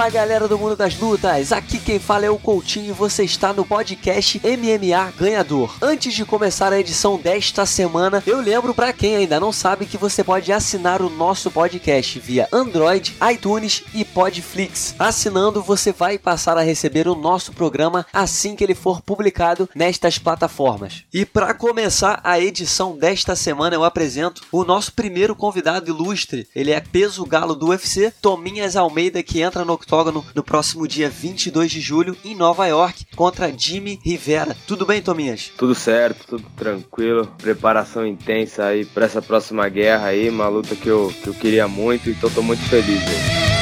Fala galera do mundo das lutas, aqui quem fala é o Coutinho e você está no podcast MMA Ganhador. Antes de começar a edição desta semana, eu lembro para quem ainda não sabe que você pode assinar o nosso podcast via Android, iTunes e Podflix. Assinando, você vai passar a receber o nosso programa assim que ele for publicado nestas plataformas. E para começar a edição desta semana, eu apresento o nosso primeiro convidado ilustre. Ele é peso galo do UFC, Tominhas Almeida, que entra no octógono no próximo dia 22 de julho em Nova York contra Jimmy Rivera. Tudo bem, Tominhas? Tudo certo, tudo tranquilo. Preparação intensa aí para essa próxima guerra aí, uma luta que eu, que eu queria muito, então tô muito feliz aí.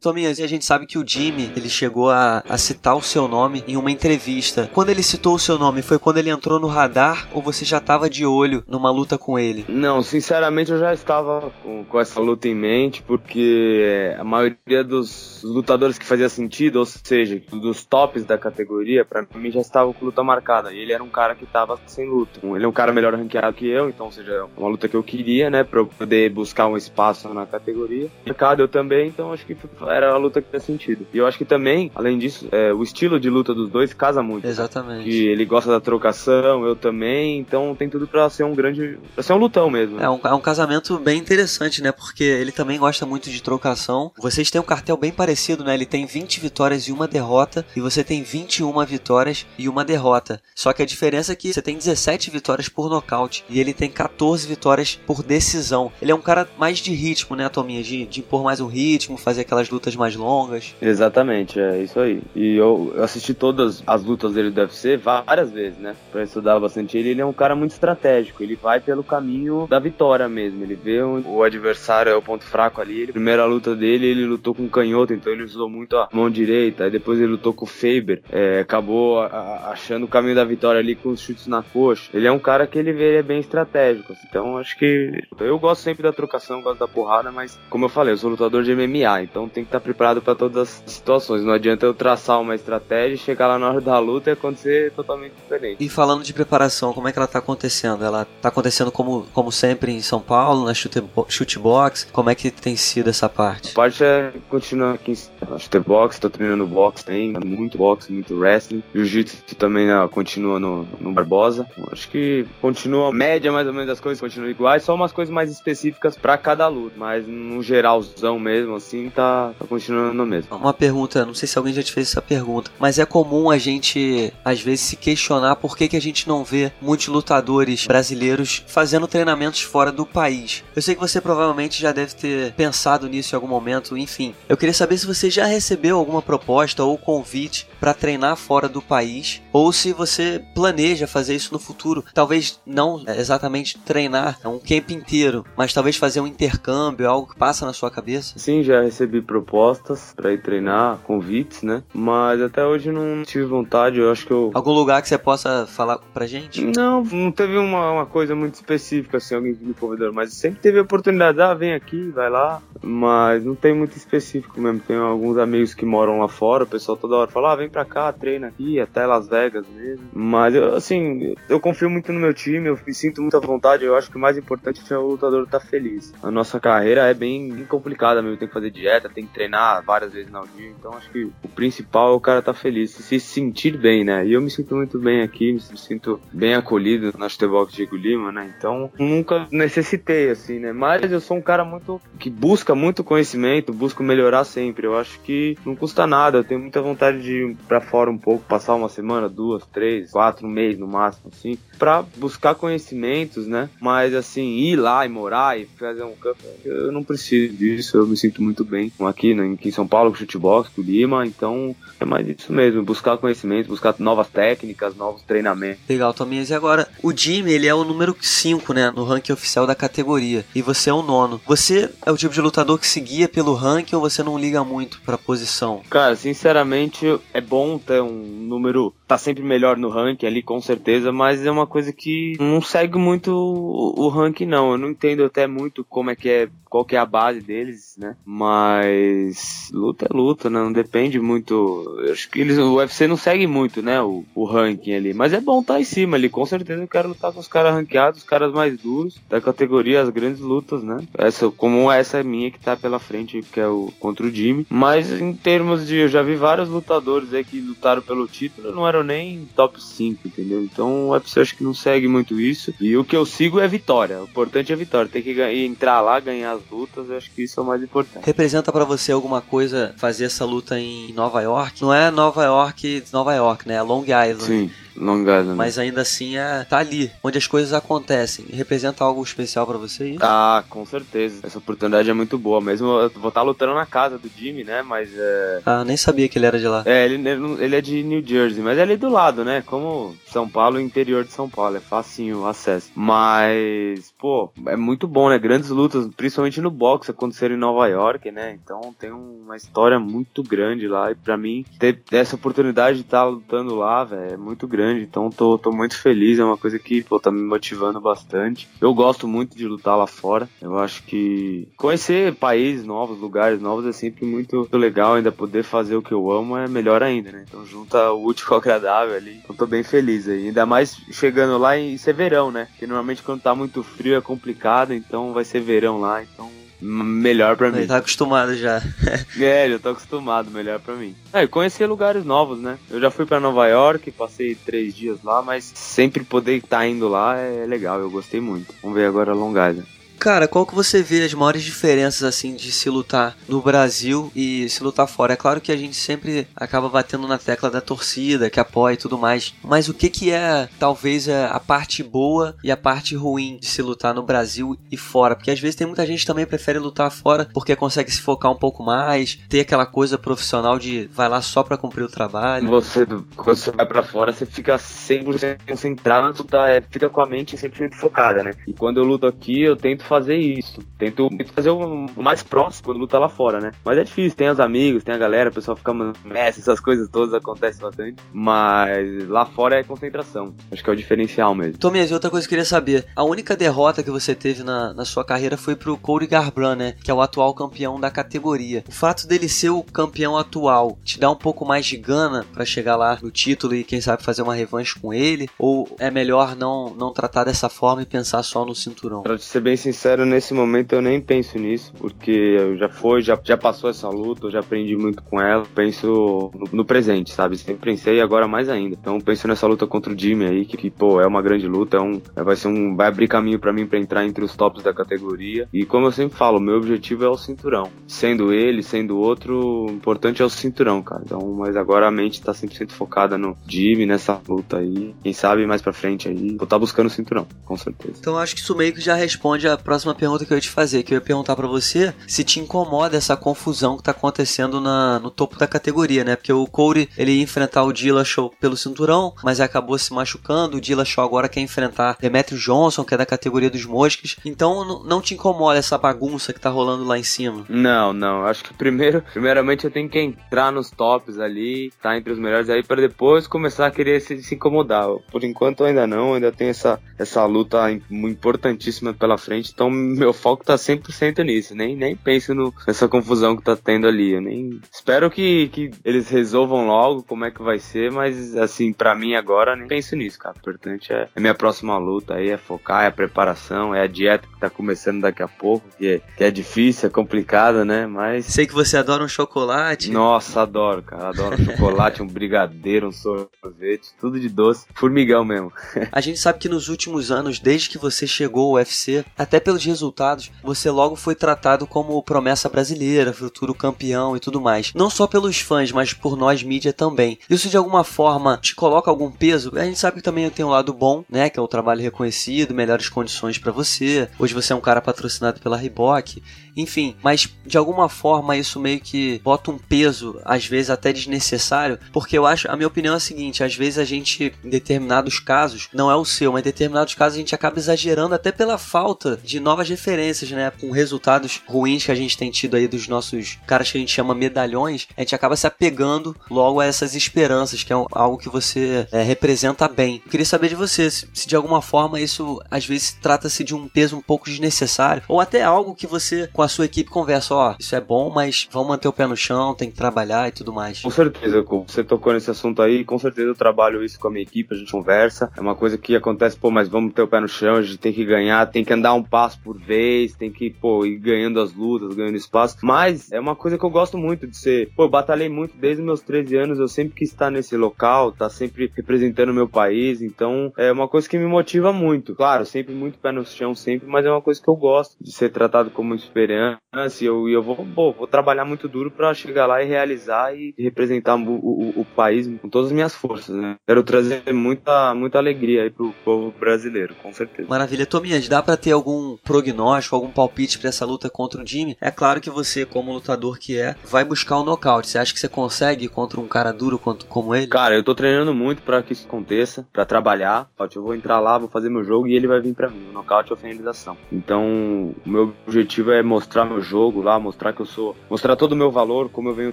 Tominhas, a gente sabe que o Jimmy, ele chegou a, a, citar o seu nome em uma entrevista. Quando ele citou o seu nome, foi quando ele entrou no radar ou você já estava de olho numa luta com ele? Não, sinceramente eu já estava com, com essa luta em mente, porque a maioria dos lutadores que fazia sentido, ou seja, dos tops da categoria, para mim já estavam com luta marcada. E ele era um cara que estava sem luta. Ele é um cara melhor ranqueado que eu, então, ou seja, é uma luta que eu queria, né, para eu poder buscar um espaço na categoria. Mercado eu também, então acho que era a luta que tinha sentido. E eu acho que também, além disso, é, o estilo de luta dos dois casa muito. Exatamente. Que ele gosta da trocação, eu também, então tem tudo para ser um grande. pra ser um lutão mesmo. É, um, é um casamento bem interessante, né? Porque ele também gosta muito de trocação. Vocês têm um cartel bem parecido, né? Ele tem 20 vitórias e uma derrota, e você tem 21 vitórias e uma derrota. Só que a diferença é que você tem 17 vitórias por nocaute e ele tem 14 vitórias por decisão. Ele é um cara mais de ritmo, né, Tominha? De, de impor mais um ritmo, fazer aquelas lutas lutas mais longas. Exatamente, é isso aí. E eu, assisti todas as lutas dele do UFC várias vezes, né? Pra estudar bastante ele. Ele é um cara muito estratégico. Ele vai pelo caminho da vitória mesmo. Ele vê o adversário é o ponto fraco ali. Ele, primeira luta dele, ele lutou com canhoto, então ele usou muito a mão direita. Aí depois ele lutou com o Faber. É, acabou a, a, achando o caminho da vitória ali com os chutes na coxa. Ele é um cara que ele vê ele é bem estratégico. Assim. Então acho que. Eu gosto sempre da trocação, gosto da porrada, mas como eu falei, eu sou lutador de MMA, então tem estar tá preparado para todas as situações. Não adianta eu traçar uma estratégia, chegar lá na hora da luta e acontecer totalmente diferente. E falando de preparação, como é que ela tá acontecendo? Ela tá acontecendo como, como sempre em São Paulo, na chute, chute box? Como é que tem sido essa parte? A parte é continuar aqui na chute box, tô treinando box também, muito boxe, muito wrestling. Jiu-jitsu também né, continua no, no Barbosa. Acho que continua a média mais ou menos das coisas continuam iguais, só umas coisas mais específicas para cada luta, mas no geralzão mesmo assim tá, tá continuando mesmo. Uma pergunta, não sei se alguém já te fez essa pergunta, mas é comum a gente, às vezes, se questionar por que, que a gente não vê muitos lutadores brasileiros fazendo treinamentos fora do país. Eu sei que você provavelmente já deve ter pensado nisso em algum momento, enfim. Eu queria saber se você já recebeu alguma proposta ou convite para treinar fora do país, ou se você planeja fazer isso no futuro. Talvez não exatamente treinar um camp inteiro, mas talvez fazer um intercâmbio, algo que passa na sua cabeça. Sim, já recebi propostas para ir treinar, convites, né? Mas até hoje não tive vontade, eu acho que eu... Algum lugar que você possa falar pra gente? Não, não teve uma, uma coisa muito específica, assim, alguém que me convidou, mas sempre teve a oportunidade, ah, vem aqui, vai lá, mas não tem muito específico mesmo, tem alguns amigos que moram lá fora, o pessoal toda hora fala, ah, vem pra cá, treina aqui, até Las Vegas mesmo, mas, eu, assim, eu confio muito no meu time, eu me sinto muita vontade, eu acho que o mais importante é o lutador estar tá feliz. A nossa carreira é bem, complicada mesmo, tem que fazer dieta, tem que treinar várias vezes no dia. Então acho que o principal é o cara estar tá feliz, se sentir bem, né? E eu me sinto muito bem aqui, me sinto bem acolhido na Chutebox Diego Lima, né? Então nunca necessitei, assim, né? Mas eu sou um cara muito que busca muito conhecimento, busco melhorar sempre. Eu acho que não custa nada, eu tenho muita vontade de pra fora um pouco, passar uma semana, duas, três, quatro, um mês no máximo, assim, pra buscar conhecimentos, né? Mas assim, ir lá e morar e fazer um campo, eu não preciso disso, eu me sinto muito bem aqui, né? Aqui em São Paulo, com chutebox, com Lima, então é mais isso mesmo, buscar conhecimento, buscar novas técnicas, novos treinamentos. Legal, Tominhas. E agora, o Jimmy, ele é o número 5, né, no ranking oficial da categoria, e você é o nono. Você é o tipo de lutador que seguia pelo ranking ou você não liga muito pra posição? Cara, sinceramente, é bom ter um número tá sempre melhor no ranking ali, com certeza, mas é uma coisa que não segue muito o, o ranking, não. Eu não entendo até muito como é que é qual que é a base deles, né? Mas luta é luta, né? Não depende muito. Eu acho que eles, o UFC não segue muito, né? O, o ranking ali. Mas é bom estar tá em cima ali. Com certeza eu quero lutar com os caras ranqueados, os caras mais duros da categoria, as grandes lutas, né? Essa, como essa é minha que tá pela frente, que é o contra o Jimmy. Mas em termos de. Eu já vi vários lutadores aí que lutaram pelo título, não nem top 5, entendeu? Então o UFC acho que não segue muito isso. E o que eu sigo é vitória. O importante é vitória. Tem que entrar lá, ganhar as lutas, eu acho que isso é o mais importante. Representa para você alguma coisa fazer essa luta em Nova York? Não é Nova York, Nova York, né? É Long Island. Sim. Island. Mas ainda assim é, tá ali, onde as coisas acontecem. Representa algo especial para você isso? Ah, com certeza. Essa oportunidade é muito boa. Mesmo eu vou estar tá lutando na casa do Jimmy, né? Mas é. Ah, nem sabia que ele era de lá. É, ele, ele é de New Jersey, mas é ali do lado, né? Como São Paulo, interior de São Paulo. É facinho o acesso. Mas, pô, é muito bom, né? Grandes lutas, principalmente no boxe, aconteceram em Nova York, né? Então tem uma história muito grande lá. E pra mim, ter essa oportunidade de estar tá lutando lá, velho, é muito grande então tô, tô muito feliz, é uma coisa que pô, tá me motivando bastante. Eu gosto muito de lutar lá fora, eu acho que conhecer países novos, lugares novos é sempre muito, legal, ainda poder fazer o que eu amo é melhor ainda, né? Então junta o útil com o agradável ali, então tô bem feliz aí, ainda mais chegando lá e ser verão, né? Porque normalmente quando tá muito frio é complicado, então vai ser verão lá, então melhor para mim. Ele tá acostumado já. é, já tô acostumado, melhor para mim. É, conhecer lugares novos, né? Eu já fui para Nova York, passei três dias lá, mas sempre poder estar tá indo lá é legal, eu gostei muito. Vamos ver agora Long Island. Cara, qual que você vê as maiores diferenças assim de se lutar no Brasil e se lutar fora? É claro que a gente sempre acaba batendo na tecla da torcida, que apoia e tudo mais. Mas o que que é talvez é a parte boa e a parte ruim de se lutar no Brasil e fora? Porque às vezes tem muita gente que também prefere lutar fora porque consegue se focar um pouco mais, ter aquela coisa profissional de vai lá só para cumprir o trabalho. Você quando você vai para fora, você fica 100% concentrado, tá, é, fica com a mente 100% focada, né? E quando eu luto aqui, eu tento fazer isso. Tento, tento fazer o mais próximo quando luta lá fora, né? Mas é difícil, tem os amigos, tem a galera, o pessoal fica mestre, essas coisas todas acontecem bastante. Mas lá fora é concentração. Acho que é o diferencial mesmo. Tomias, outra coisa que eu queria saber. A única derrota que você teve na, na sua carreira foi pro Cody Garbrandt, né? Que é o atual campeão da categoria. O fato dele ser o campeão atual te dá um pouco mais de gana para chegar lá no título e quem sabe fazer uma revanche com ele? Ou é melhor não, não tratar dessa forma e pensar só no cinturão? Pra ser bem sincero, sincero, nesse momento eu nem penso nisso, porque já foi, já, já passou essa luta, eu já aprendi muito com ela. Penso no, no presente, sabe? Sempre pensei e agora mais ainda. Então penso nessa luta contra o Jimmy aí, que, que pô, é uma grande luta, é um, vai ser um, vai abrir caminho para mim para entrar entre os tops da categoria. E como eu sempre falo, meu objetivo é o cinturão. Sendo ele, sendo outro, o importante é o cinturão, cara. Então, mas agora a mente tá 100% focada no Jimmy, nessa luta aí. Quem sabe mais pra frente aí, vou estar tá buscando o cinturão, com certeza. Então acho que isso meio que já responde a próxima pergunta que eu ia te fazer, que eu ia perguntar para você se te incomoda essa confusão que tá acontecendo na, no topo da categoria, né? Porque o Corey, ele ia enfrentar o Dillashaw pelo cinturão, mas acabou se machucando. O Dillashaw agora quer enfrentar Demetrio Johnson, que é da categoria dos mosques. Então não te incomoda essa bagunça que tá rolando lá em cima? Não, não. Acho que primeiro, primeiramente eu tenho que entrar nos tops ali, tá entre os melhores aí para depois começar a querer se, se incomodar. Por enquanto ainda não, ainda tem essa essa luta importantíssima pela frente. Então meu foco tá 100% nisso. Nem, nem penso no, nessa confusão que tá tendo ali. Eu nem espero que, que eles resolvam logo como é que vai ser, mas assim, para mim agora nem penso nisso, cara. O importante é, é minha próxima luta aí, é focar, é a preparação, é a dieta que tá começando daqui a pouco, que é, que é difícil, é complicada, né? Mas. Sei que você adora um chocolate. Nossa, adoro, cara. Adoro um chocolate, um brigadeiro, um sorvete, tudo de doce. Formigão mesmo. a gente sabe que nos últimos anos, desde que você chegou ao UFC, até pelos resultados você logo foi tratado como promessa brasileira, futuro campeão e tudo mais. Não só pelos fãs, mas por nós mídia também. Isso de alguma forma te coloca algum peso? A gente sabe que também tem um lado bom, né, que é o trabalho reconhecido, melhores condições para você. Hoje você é um cara patrocinado pela Reebok enfim, mas de alguma forma isso meio que bota um peso, às vezes até desnecessário, porque eu acho, a minha opinião é a seguinte: às vezes a gente, em determinados casos, não é o seu, mas em determinados casos a gente acaba exagerando até pela falta de novas referências, né? Com resultados ruins que a gente tem tido aí dos nossos caras que a gente chama medalhões, a gente acaba se apegando logo a essas esperanças, que é algo que você é, representa bem. Eu queria saber de você se, se de alguma forma isso às vezes trata-se de um peso um pouco desnecessário, ou até algo que você com a sua equipe conversa, ó, oh, isso é bom, mas vamos manter o pé no chão, tem que trabalhar e tudo mais. Com certeza, você tocou nesse assunto aí, com certeza eu trabalho isso com a minha equipe, a gente conversa, é uma coisa que acontece, pô, mas vamos ter o pé no chão, a gente tem que ganhar, tem que andar um passo por vez, tem que, pô, ir ganhando as lutas, ganhando espaço, mas é uma coisa que eu gosto muito de ser, pô, eu batalhei muito desde meus 13 anos, eu sempre quis estar nesse local, tá sempre representando meu país, então é uma coisa que me motiva muito, claro, sempre muito pé no chão, sempre, mas é uma coisa que eu gosto de ser tratado como experiência, e eu, eu vou, pô, vou trabalhar muito duro para chegar lá e realizar e representar o, o, o, país com todas as minhas forças, né? Quero trazer muita, muita alegria aí pro povo brasileiro, com certeza. Maravilha. Tominhas, dá para ter algum prognóstico, algum palpite para essa luta contra o Jimmy? É claro que você, como lutador que é, vai buscar o um nocaute. Você acha que você consegue contra um cara duro como ele? Cara, eu tô treinando muito para que isso aconteça, para trabalhar. Eu vou entrar lá, vou fazer meu jogo e ele vai vir para mim. O nocaute ou finalização. Então, o meu objetivo é mostrar meu jogo lá, mostrar que eu sou, mostrar todo o meu valor, como eu venho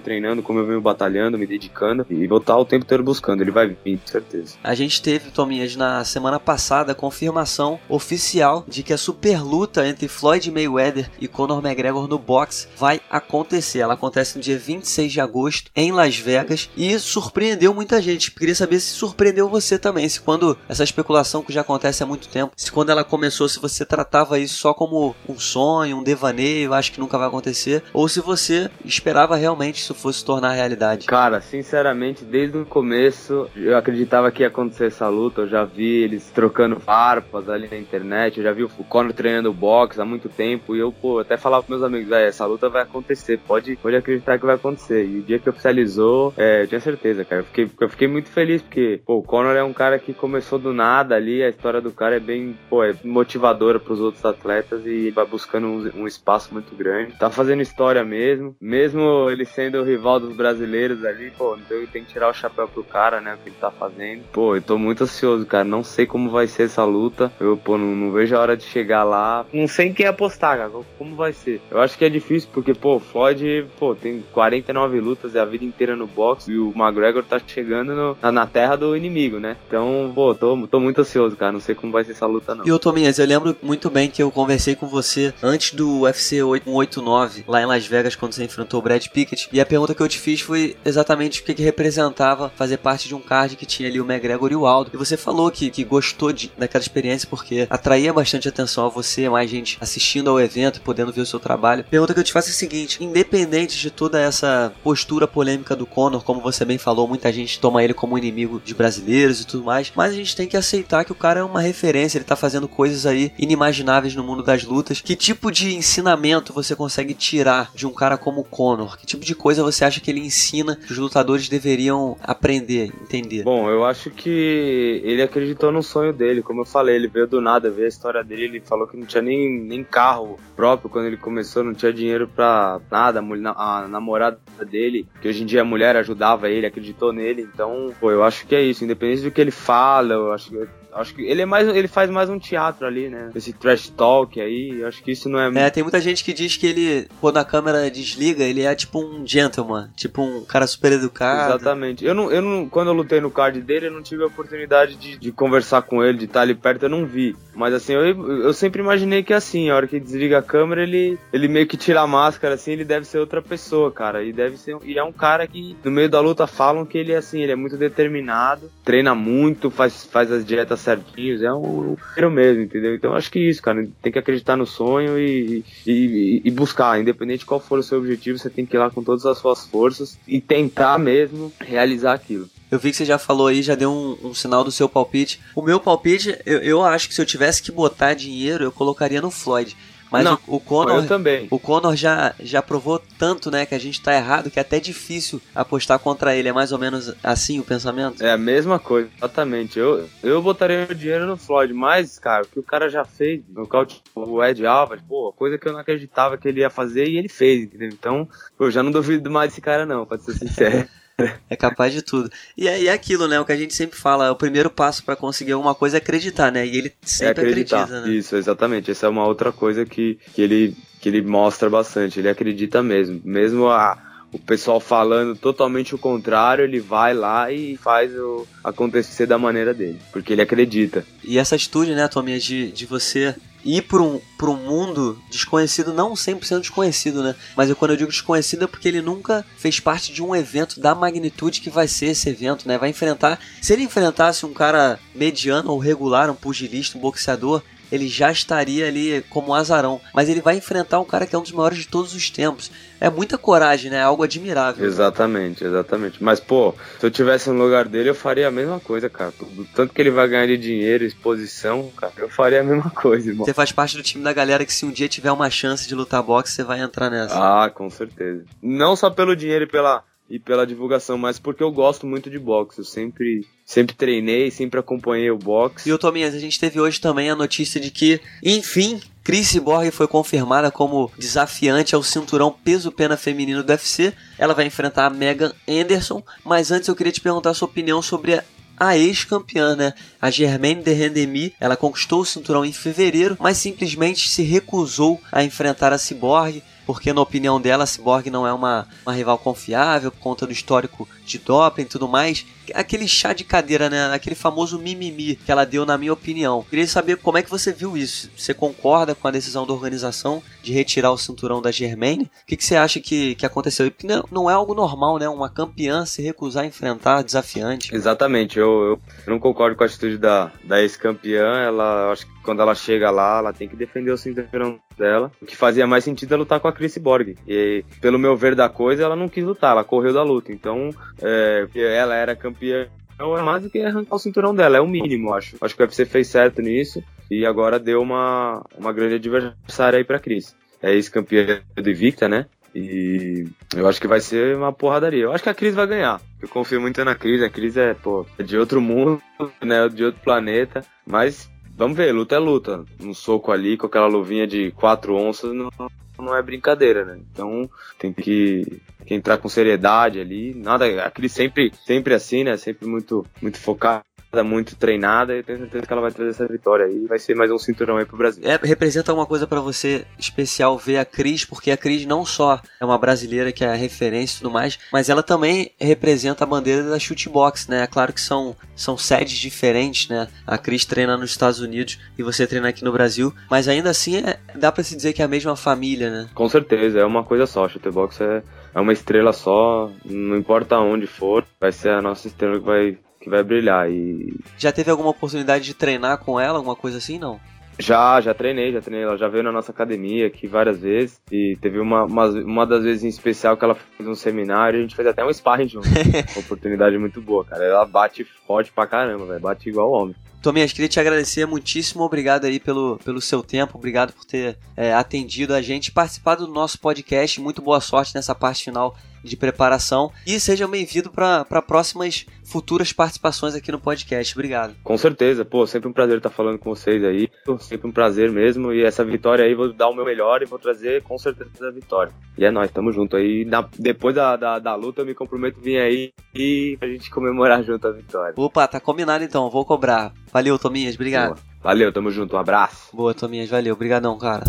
treinando, como eu venho batalhando, me dedicando e vou estar o tempo inteiro buscando. Ele vai vir, com certeza. A gente teve, Tominhas, na semana passada a confirmação oficial de que a super luta entre Floyd Mayweather e Conor McGregor no boxe vai acontecer. Ela acontece no dia 26 de agosto em Las Vegas e surpreendeu muita gente. Queria saber se surpreendeu você também, se quando essa especulação que já acontece há muito tempo, se quando ela começou, se você tratava isso só como um sonho, um devaneio, acho que nunca vai acontecer, ou se você esperava realmente isso fosse tornar realidade. Cara, sinceramente, desde o começo eu acreditava que ia acontecer essa luta, eu já vi eles trocando farpas ali na internet, eu já vi o Conor treinando boxe há muito tempo e eu, pô, até falava pros meus amigos, velho, essa luta vai acontecer, pode, pode acreditar que vai acontecer. E o dia que oficializou, é, eu tinha certeza, cara. Eu fiquei, eu fiquei muito feliz porque, pô, o Conor é um cara que começou do nada ali, a história do cara é bem, pô, é motivadora pros outros atletas e vai buscando um, um espaço muito grande. Tá fazendo história mesmo, mesmo ele sendo o rival dos brasileiros ali, pô, então tem que tirar o chapéu pro cara, né, o que ele tá fazendo. Pô, eu tô muito ansioso, cara, não sei como vai ser essa luta, eu, pô, não, não vejo a hora de chegar lá, não sei em quem apostar, cara, como vai ser. Eu acho que é difícil, porque, pô, Floyd, pô, tem 49 lutas e a vida inteira no boxe e o McGregor tá chegando no, na, na, terra do inimigo, né? Então, pô, tô, tô muito ansioso, cara, não sei como vai ser essa luta, não. E ô Tominhas, eu lembro muito bem que eu conversei com você antes do UFC 189, lá em Las Vegas, quando você enfrentou o Brad Pickett, e a pergunta que eu te fiz foi exatamente o que, que representava fazer parte de um card que tinha ali o McGregor e o Aldo. E você falou que, que gostou de, daquela experiência porque atraía bastante atenção a você, mais gente assistindo ao evento, podendo ver o seu trabalho. Pergunta que eu te faço é a seguinte: independente de toda essa postura polêmica do Conor, como você bem falou, muita gente toma ele como inimigo de brasileiros e tudo mais, mas a gente tem que aceitar que o cara é uma referência, ele tá fazendo coisas aí inimagináveis no mundo das lutas. Que tipo de ensinamento você consegue tirar de um cara como o Conor? Que tipo de coisa você acha que ele ensina que os lutadores deveriam aprender, entender? Bom, eu acho que ele acreditou no sonho dele, como eu falei, ele veio do nada, veio a história dele, ele falou que não tinha nem, nem carro próprio. Quando ele começou, não tinha dinheiro pra nada, a namorada dele, que hoje em dia a mulher ajudava ele, acreditou nele, então, pô, eu acho que é isso, independente do que ele fala, eu acho que Acho que ele é mais, ele faz mais um teatro ali, né? Esse trash talk aí, acho que isso não é. É, tem muita gente que diz que ele, quando a câmera desliga, ele é tipo um gentleman, tipo um cara super educado. Exatamente. Eu não, eu não, quando eu lutei no card dele, eu não tive a oportunidade de, de conversar com ele, de estar ali perto, eu não vi. Mas assim, eu, eu sempre imaginei que assim, a hora que desliga a câmera, ele, ele meio que tira a máscara, assim, ele deve ser outra pessoa, cara. E deve ser, e é um cara que no meio da luta falam que ele é assim, ele é muito determinado, treina muito, faz, faz as dietas certinhos, é um guerreiro mesmo, entendeu? Então acho que isso, cara, tem que acreditar no sonho e, e, e, buscar, independente de qual for o seu objetivo, você tem que ir lá com todas as suas forças e tentar mesmo realizar aquilo. Eu vi que você já falou aí, já deu um, um sinal do seu palpite. O meu palpite, eu, eu acho que se eu tivesse que botar dinheiro, eu colocaria no Floyd. Mas não, o, o Conor, também. O Conor já, já provou tanto, né, que a gente tá errado, que é até difícil apostar contra ele. É mais ou menos assim o pensamento? É a mesma coisa, exatamente. Eu, eu botaria o dinheiro no Floyd, mas, cara, o que o cara já fez, no o Ed Alvarez, pô, coisa que eu não acreditava que ele ia fazer e ele fez, entendeu? Então, eu já não duvido mais desse cara, não, pra ser sincero. É capaz de tudo. E é, e é aquilo, né? O que a gente sempre fala, o primeiro passo para conseguir alguma coisa é acreditar, né? E ele sempre é acreditar. acredita, né? Isso, exatamente. Essa é uma outra coisa que, que, ele, que ele mostra bastante. Ele acredita mesmo. Mesmo a, o pessoal falando totalmente o contrário, ele vai lá e faz o acontecer da maneira dele, porque ele acredita. E essa atitude, né, Tominha, de, de você ir para um, um mundo desconhecido, não 100% desconhecido, né? Mas eu, quando eu digo desconhecido é porque ele nunca fez parte de um evento da magnitude que vai ser esse evento, né? Vai enfrentar. Se ele enfrentasse um cara mediano ou regular, um pugilista, um boxeador, ele já estaria ali como azarão. Mas ele vai enfrentar um cara que é um dos maiores de todos os tempos. É muita coragem, né? É algo admirável. Exatamente, exatamente. Mas, pô, se eu tivesse no lugar dele, eu faria a mesma coisa, cara. Do tanto que ele vai ganhar de dinheiro, exposição, cara, eu faria a mesma coisa, irmão. Você faz parte do time da galera que se um dia tiver uma chance de lutar boxe, você vai entrar nessa. Ah, com certeza. Não só pelo dinheiro e pela e pela divulgação, mas porque eu gosto muito de boxe. Eu sempre, sempre treinei, sempre acompanhei o boxe. E o Tominhas, a gente teve hoje também a notícia de que, enfim, Chris Borg foi confirmada como desafiante ao cinturão peso-pena feminino do UFC. Ela vai enfrentar a Megan Anderson, mas antes eu queria te perguntar a sua opinião sobre a ex-campeã, né? A Germaine de Rendemi, ela conquistou o cinturão em fevereiro, mas simplesmente se recusou a enfrentar a Cyborg porque na opinião dela, a Cyborg não é uma, uma rival confiável por conta do histórico de doping e tudo mais. Aquele chá de cadeira, né? Aquele famoso mimimi que ela deu, na minha opinião. Queria saber como é que você viu isso. Você concorda com a decisão da organização de retirar o cinturão da Germaine? O que, que você acha que, que aconteceu? Porque não, não é algo normal, né? Uma campeã se recusar a enfrentar desafiante. Exatamente. Eu, eu não concordo com a atitude da, da ex-campeã. Ela, acho que quando ela chega lá, ela tem que defender o cinturão dela. O que fazia mais sentido é lutar com a Chris Borg. E pelo meu ver da coisa, ela não quis lutar, ela correu da luta. Então, é, ela era campeã então é mais do que arrancar o cinturão dela, é o mínimo, acho. Acho que o UFC fez certo nisso e agora deu uma, uma grande adversária aí pra Cris. É ex-campeã do Invicta, né? E eu acho que vai ser uma porradaria. Eu acho que a Cris vai ganhar. Eu confio muito na Cris. A Cris é, pô, é de outro mundo, né? De outro planeta. Mas Vamos ver, luta é luta. Um soco ali com aquela luvinha de 4 onças não, não é brincadeira, né? Então tem que, que entrar com seriedade ali. Nada, aquele sempre, sempre assim, né? Sempre muito, muito focado muito treinada e tenho certeza que ela vai trazer essa vitória aí. Vai ser mais um cinturão aí pro Brasil. É, representa alguma coisa para você especial ver a Cris, porque a Cris não só é uma brasileira que é a referência e tudo mais, mas ela também representa a bandeira da shootbox, né? É claro que são, são sedes diferentes, né? A Cris treina nos Estados Unidos e você treina aqui no Brasil, mas ainda assim é, dá para se dizer que é a mesma família, né? Com certeza, é uma coisa só. A shootbox é, é uma estrela só, não importa onde for, vai ser a nossa estrela que vai que vai brilhar. E... Já teve alguma oportunidade de treinar com ela, alguma coisa assim, não? Já, já treinei, já treinei. Ela já veio na nossa academia aqui várias vezes. E teve uma, uma, uma das vezes em especial que ela fez um seminário. A gente fez até um sparring junto. uma oportunidade muito boa, cara. Ela bate forte pra caramba, velho. Bate igual homem. Tominhas, queria te agradecer muitíssimo, obrigado aí pelo, pelo seu tempo, obrigado por ter é, atendido a gente, participado do nosso podcast, muito boa sorte nessa parte final de preparação e seja bem-vindo para próximas futuras participações aqui no podcast. Obrigado. Com certeza, pô, sempre um prazer estar falando com vocês aí. Sempre um prazer mesmo. E essa vitória aí, vou dar o meu melhor e vou trazer com certeza a vitória. E é nóis, tamo junto aí. Na, depois da, da, da, luta, eu me comprometo a vir aí e pra gente comemorar junto a vitória. Opa, tá combinado então, vou cobrar. Valeu, Tominhas, obrigado. Boa. Valeu, tamo junto, um abraço. Boa, Tominhas, valeu, obrigadão, cara.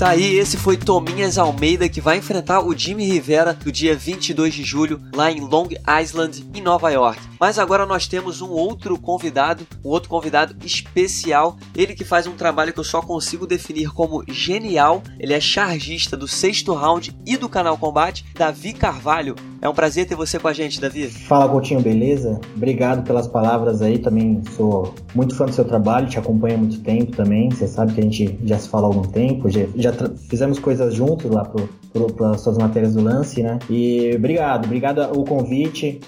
Tá aí, esse foi Tominhas Almeida que vai enfrentar o Jimmy Rivera no dia 22 de julho lá em Long Island, em Nova York. Mas agora nós temos um outro convidado, um outro convidado especial, ele que faz um trabalho que eu só consigo definir como genial. Ele é chargista do sexto round e do canal Combate, Davi Carvalho. É um prazer ter você com a gente, Davi. Fala, Coutinho, beleza? Obrigado pelas palavras aí. Também sou muito fã do seu trabalho, te acompanho há muito tempo também. Você sabe que a gente já se fala há algum tempo, já, já fizemos coisas juntos lá pro, para suas matérias do lance, né? E obrigado, obrigado o convite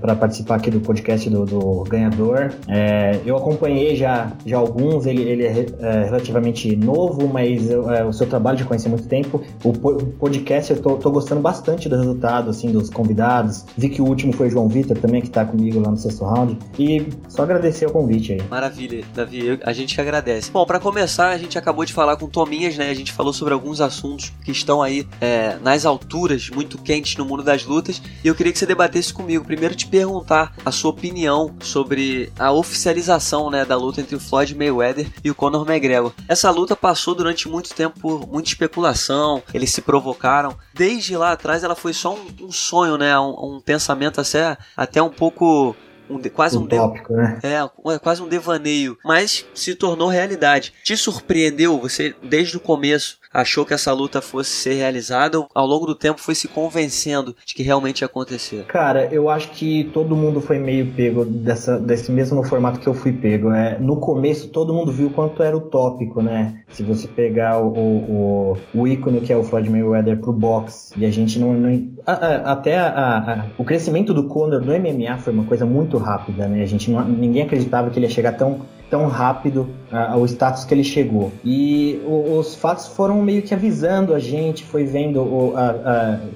para participar aqui do podcast do, do ganhador. É, eu acompanhei já, já alguns, ele, ele é, é relativamente novo, mas eu, é, o seu trabalho já conheci há muito tempo. O, podcast eu tô, tô, gostando bastante do resultado, assim, dos convidados. Vi que o último foi o João Vitor também, que está comigo lá no sexto round. E só agradecer o convite aí. Maravilha, Davi, eu, a gente que agradece. Bom, para começar, a gente acabou de falar com Tominhas, né? A gente falou sobre alguns assuntos que estão aí é, nas alturas, muito quentes no mundo das lutas. E eu queria que você debatesse comigo. Primeiro, te perguntar a sua opinião sobre a oficialização né, da luta entre o Floyd Mayweather e o Conor McGregor. Essa luta passou durante muito tempo por muita especulação, eles se provocaram. Desde lá atrás, ela foi só um, um sonho, né? Um, um pensamento até, até um pouco um, quase um, tópico, né? É, quase um devaneio, mas se tornou realidade. Te surpreendeu você desde o começo achou que essa luta fosse ser realizada ou ao longo do tempo foi se convencendo de que realmente ia acontecer? Cara, eu acho que todo mundo foi meio pego dessa, desse mesmo formato que eu fui pego. É, no começo todo mundo viu quanto era utópico, né? Se você pegar o, o, o ícone que é o Floyd Mayweather pro boxe e a gente não. não a, a, até a, o crescimento do Conor no MMA foi uma coisa muito rápida, né? A gente não, ninguém acreditava que ele ia chegar tão tão rápido ao status que ele chegou. E os fatos foram meio que avisando a gente, foi vendo o,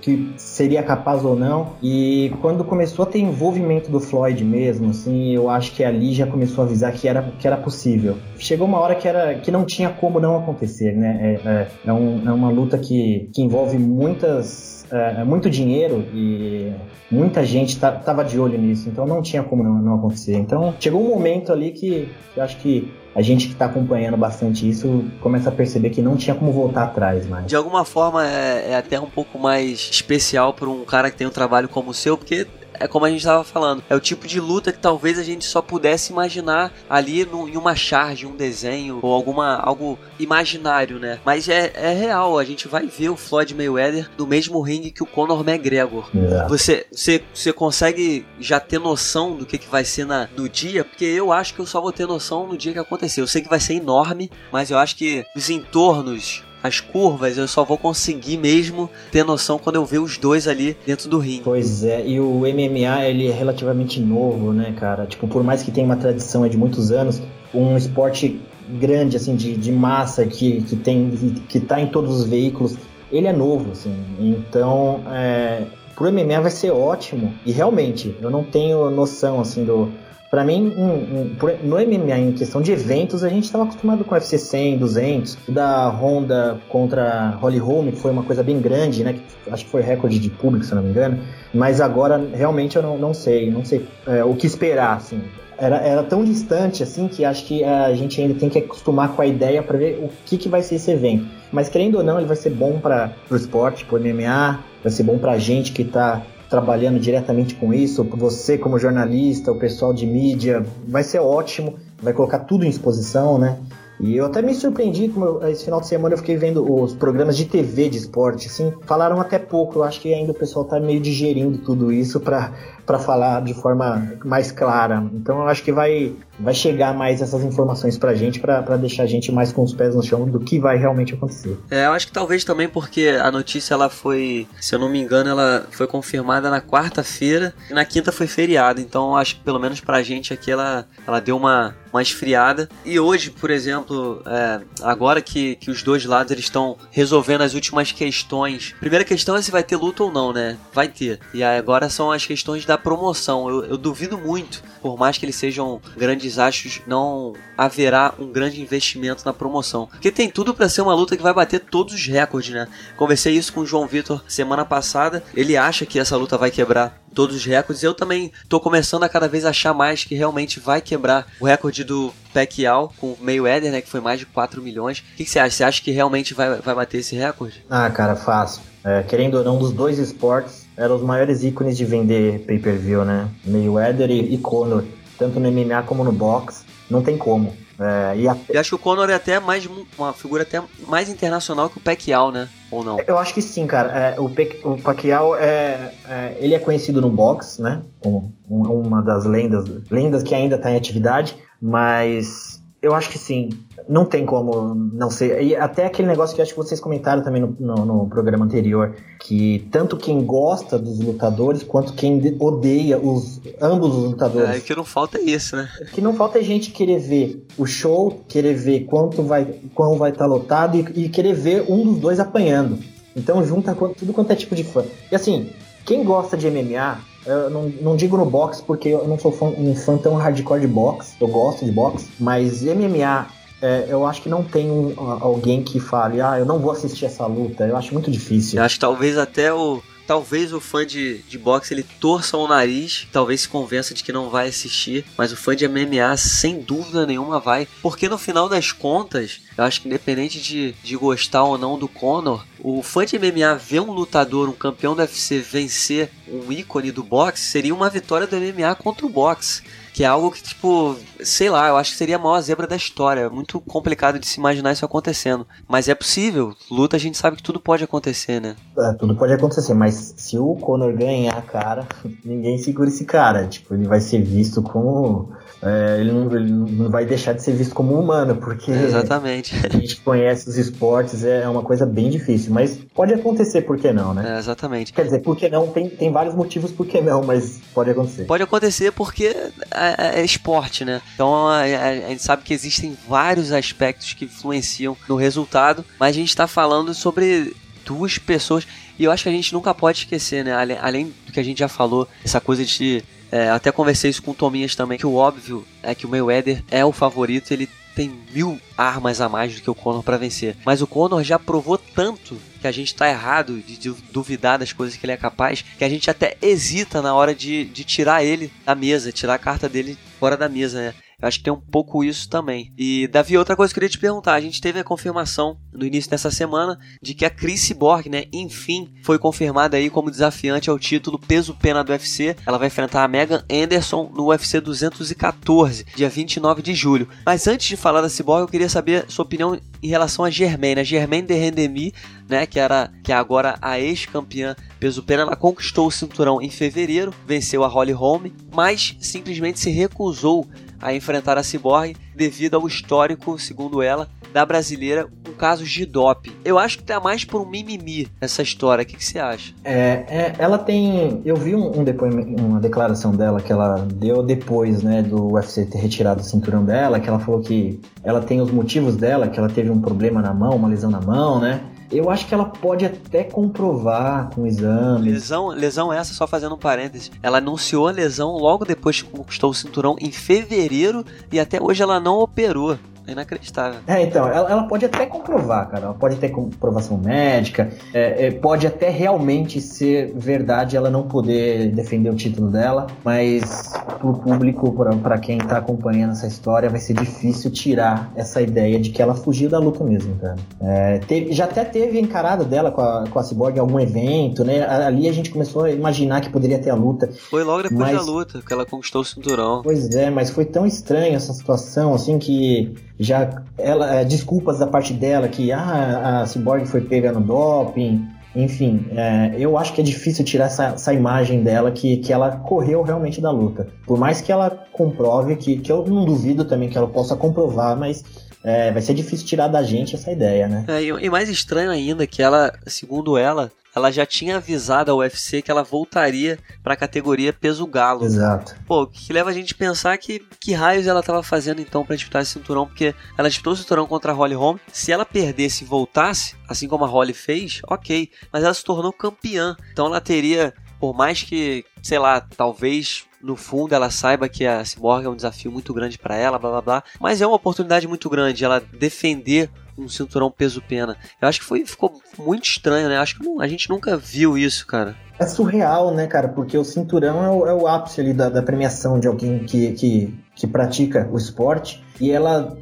que seria capaz ou não. E quando começou a ter envolvimento do Floyd mesmo, assim, eu acho que ali já começou a avisar que era, que era possível. Chegou uma hora que, era, que não tinha como não acontecer, né? É, é, é, um, é uma luta que, que envolve muitas é, é, muito dinheiro e muita gente tá, tava de olho nisso, então não tinha como não, não acontecer. Então chegou um momento ali que eu acho que a gente que está acompanhando bastante isso começa a perceber que não tinha como voltar atrás mais. De alguma forma é, é até um pouco mais especial para um cara que tem um trabalho como o seu, porque é como a gente estava falando, é o tipo de luta que talvez a gente só pudesse imaginar ali no, em uma charge, um desenho ou alguma algo imaginário, né? Mas é, é real, a gente vai ver o Floyd Mayweather no mesmo ringue que o Conor McGregor. É. Você, você, você consegue já ter noção do que, que vai ser na, no dia? Porque eu acho que eu só vou ter noção no dia que acontecer. Eu sei que vai ser enorme, mas eu acho que os entornos as curvas, eu só vou conseguir mesmo ter noção quando eu ver os dois ali dentro do ringue. Pois é, e o MMA ele é relativamente novo, né, cara? Tipo, por mais que tenha uma tradição de muitos anos, um esporte grande, assim, de, de massa que, que tem que tá em todos os veículos, ele é novo, assim. Então, é, pro MMA vai ser ótimo. E realmente, eu não tenho noção, assim, do para mim, um, um, no MMA, em questão de eventos, a gente estava acostumado com UFC 100, 200, da Honda contra Holly Holm, que foi uma coisa bem grande, né? Que acho que foi recorde de público, se não me engano. Mas agora, realmente, eu não, não sei, não sei é, o que esperar, assim. Era, era tão distante, assim, que acho que a gente ainda tem que acostumar com a ideia para ver o que, que vai ser esse evento. Mas, querendo ou não, ele vai ser bom para o esporte, para o MMA, vai ser bom para a gente que está trabalhando diretamente com isso, você como jornalista, o pessoal de mídia, vai ser ótimo, vai colocar tudo em exposição, né? E eu até me surpreendi, como eu, esse final de semana eu fiquei vendo os programas de TV de esporte, assim, falaram até pouco, eu acho que ainda o pessoal tá meio digerindo tudo isso para falar de forma mais clara. Então eu acho que vai vai chegar mais essas informações pra gente, para deixar a gente mais com os pés no chão do que vai realmente acontecer. É, eu acho que talvez também porque a notícia ela foi, se eu não me engano, ela foi confirmada na quarta-feira e na quinta foi feriado, então eu acho que pelo menos pra gente aqui ela, ela deu uma, uma esfriada. E hoje, por exemplo, é, agora que, que os dois lados eles estão resolvendo as últimas questões. Primeira questão é se vai ter luta ou não, né? Vai ter. E agora são as questões da promoção. Eu, eu duvido muito, por mais que eles sejam grandes astros, não haverá um grande investimento na promoção. Porque tem tudo para ser uma luta que vai bater todos os recordes, né? Conversei isso com o João Vitor semana passada. Ele acha que essa luta vai quebrar todos os recordes. Eu também tô começando a cada vez achar mais que realmente vai quebrar o recorde do Pacquiao com o Mayweather, né, que foi mais de 4 milhões. O que, que você acha? Você acha que realmente vai, vai bater esse recorde? Ah, cara, fácil. É, querendo ou não, dos dois esportes, eram os maiores ícones de vender pay-per-view, né? Mayweather e, e Conor tanto no MMA como no boxe, não tem como. É, e a... Eu acho que o Conor é até mais uma figura até mais internacional que o Pacquiao, né? Ou não? Eu acho que sim, cara. É, o, Pe o Pacquiao é, é, ele é conhecido no boxe, né? Como uma das lendas, lendas que ainda está em atividade, mas Eu acho que sim. Não tem como não ser. E até aquele negócio que acho que vocês comentaram também no, no, no, programa anterior, que tanto quem gosta dos lutadores quanto quem odeia os ambos os lutadores. É, que não falta isso, né? O que não falta é gente querer ver o show, querer ver quanto vai, quão vai estar tá lotado e, e querer ver um dos dois apanhando. Então junta tudo quanto é tipo de fã. E assim, quem gosta de MMA, eu não, não digo no boxe porque eu não sou fã, um fã tão hardcore de boxe, eu gosto de boxe, mas MMA é, eu acho que não tem um, alguém que fale, ah, eu não vou assistir essa luta. Eu acho muito difícil. Eu acho que talvez até o. Talvez o fã de, de boxe ele torça o nariz, talvez se convença de que não vai assistir, mas o fã de MMA sem dúvida nenhuma vai, porque no final das contas, eu acho que independente de, de gostar ou não do Conor, o fã de MMA ver um lutador, um campeão do UFC vencer um ícone do boxe seria uma vitória do MMA contra o boxe. Que é algo que, tipo, sei lá, eu acho que seria a maior zebra da história. É muito complicado de se imaginar isso acontecendo. Mas é possível. Luta a gente sabe que tudo pode acontecer, né? É, tudo pode acontecer, mas se o Conor ganhar, cara, ninguém segura esse cara. Tipo, ele vai ser visto como. É, ele, não, ele, não, vai deixar de ser visto como humano, porque exatamente. a gente conhece os esportes, é uma coisa bem difícil, mas pode acontecer, por que não, né? É, exatamente. Quer dizer, por que não? Tem, tem vários motivos por que não, mas pode acontecer. Pode acontecer porque é, é esporte, né? Então a, a, a, gente sabe que existem vários aspectos que influenciam no resultado, mas a gente está falando sobre duas pessoas e eu acho que a gente nunca pode esquecer, né? Além, além do que a gente já falou, essa coisa de é, até conversei isso com o Tominhas também, que o óbvio é que o Mayweather é o favorito, ele tem mil armas a mais do que o Conor para vencer. Mas o Conor já provou tanto que a gente tá errado de, duvidar das coisas que ele é capaz, que a gente até hesita na hora de, de tirar ele da mesa, tirar a carta dele fora da mesa, né? Eu acho que tem um pouco isso também. E, Davi, outra coisa que eu queria te perguntar: a gente teve a confirmação no início dessa semana de que a Chris Borg, né, enfim, foi confirmada aí como desafiante ao título peso-pena do UFC. Ela vai enfrentar a Megan Anderson no UFC 214, dia 29 de julho. Mas antes de falar da Cyborg, eu queria saber sua opinião em relação a Germaine. A Germaine de Rendemi, né, que era que é agora a ex-campeã peso-pena, ela conquistou o cinturão em fevereiro, venceu a Holly Holm, mas simplesmente se recusou a enfrentar a Cyborg devido ao histórico, segundo ela, da brasileira com casos de doping. Eu acho que tá mais por um mimimi essa história. O que, que você acha? É, é, ela tem. Eu vi um, um depoimento, uma declaração dela que ela deu depois, né, do UFC ter retirado o cinturão dela, que ela falou que ela tem os motivos dela, que ela teve um problema na mão, uma lesão na mão, né? Eu acho que ela pode até comprovar com exames. Lesão, lesão essa, só fazendo um parênteses. Ela anunciou a lesão logo depois que conquistou o cinturão em fevereiro e até hoje ela não operou. É inacreditável. É, então, ela, ela, pode até comprovar, cara. Ela pode ter comprovação médica, é, é, pode até realmente ser verdade ela não poder defender o título dela, mas pro público, para quem tá acompanhando essa história, vai ser difícil tirar essa ideia de que ela fugiu da luta mesmo, cara. É, teve, já até teve encarada dela com a, com a Cyborg em algum evento, né? Ali a gente começou a imaginar que poderia ter a luta. Foi logo depois mas... da luta que ela conquistou o cinturão. Pois é, mas foi tão estranho essa situação, assim, que já ela é, desculpas da parte dela que ah, a Cyborg foi pega no doping, enfim, é, eu acho que é difícil tirar essa, essa, imagem dela que, que ela correu realmente da luta. Por mais que ela comprove, que, que eu não duvido também que ela possa comprovar, mas é, vai ser difícil tirar da gente essa ideia, né? É, e mais estranho ainda que ela, segundo ela, ela já tinha avisado ao UFC que ela voltaria para a categoria peso galo. Exato. Pô, o que leva a gente a pensar que que raios ela estava fazendo então para disputar esse cinturão, porque ela disputou o cinturão contra a Holly Holm. Se ela perdesse e voltasse, assim como a Holly fez, ok, mas ela se tornou campeã. Então ela teria, por mais que, sei lá, talvez no fundo ela saiba que a Cyborg é um desafio muito grande para ela, blá blá blá, mas é uma oportunidade muito grande ela defender um cinturão peso-pena. Eu acho que foi, ficou muito estranho, né? Acho que não, a gente nunca viu isso, cara. É surreal, né, cara? Porque o cinturão é o, é o ápice ali da, da, premiação de alguém que, que, que pratica o esporte. E ela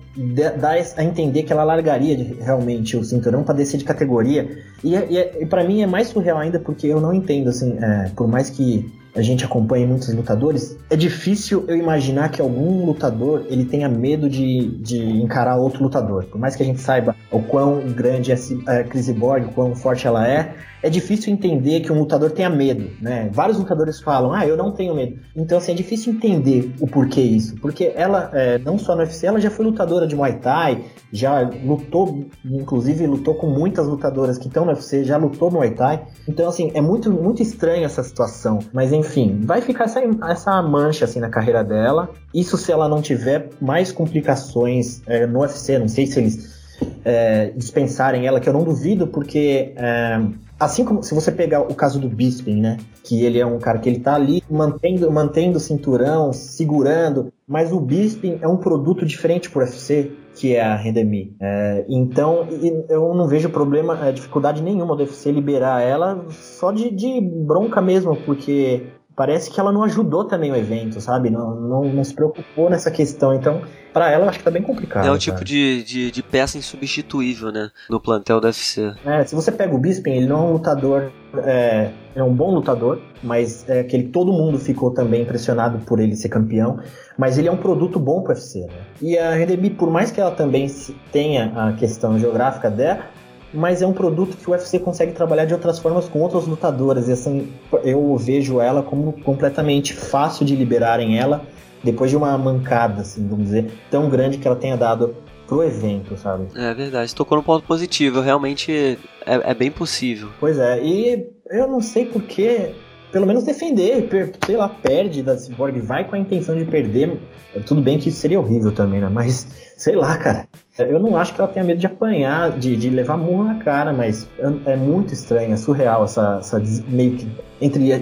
dá a entender que ela largaria realmente o cinturão para descer de categoria. E, é, e, é, e para mim é mais surreal ainda porque eu não entendo, assim, é, por mais que a gente acompanha muitos lutadores, é difícil eu imaginar que algum lutador ele tenha medo de, de encarar outro lutador. Por mais que a gente saiba o quão grande é a Chris Borg, o quão forte ela é, é difícil entender que um lutador tenha medo, né? Vários lutadores falam, ah, eu não tenho medo. Então, assim, é difícil entender o porquê isso. Porque ela, é, não só no UFC, ela já foi lutadora de Muay Thai, já lutou, inclusive lutou com muitas lutadoras que estão no UFC, já lutou Muay Thai. Então, assim, é muito, muito estranho essa situação. Mas, enfim, vai ficar essa, essa mancha, assim, na carreira dela. Isso se ela não tiver mais complicações é, no UFC, não sei se eles é, dispensarem ela, que eu não duvido, porque é, assim como se você pegar o caso do Bisping, né, que ele é um cara que ele tá ali mantendo, mantendo o cinturão, segurando, mas o Bisping é um produto diferente pro UFC, que é a Rendemi. É, então, eu não vejo problema, é, dificuldade nenhuma do UFC liberar ela só de, de bronca mesmo, porque parece que ela não ajudou também o evento, sabe? Não, não, não se preocupou nessa questão. Então, para ela, eu acho que tá bem complicado. É o tipo de, de, de, peça insubstituível, né? No plantel do UFC. É, se você pega o Bisping, ele não é um lutador. É, é um bom lutador, mas é aquele todo mundo ficou também impressionado por ele ser campeão. Mas ele é um produto bom pro UFC, né? E a Redemi, por mais que ela também tenha a questão geográfica dela, mas é um produto que o UFC consegue trabalhar de outras formas com outras lutadoras. E assim, eu vejo ela como completamente fácil de liberarem ela depois de uma mancada, assim, vamos dizer, tão grande que ela tenha dado pro evento, sabe? É verdade, tocou no ponto positivo, realmente é, é bem possível. Pois é, e eu não sei porquê, pelo menos defender, sei lá, perde da Cyborg, vai com a intenção de perder. Tudo bem que isso seria horrível também, né? Mas, sei lá, cara. Eu não acho que ela tenha medo de apanhar, de, de levar murro na cara, mas é, é muito estranho, é surreal essa, essa meio que entre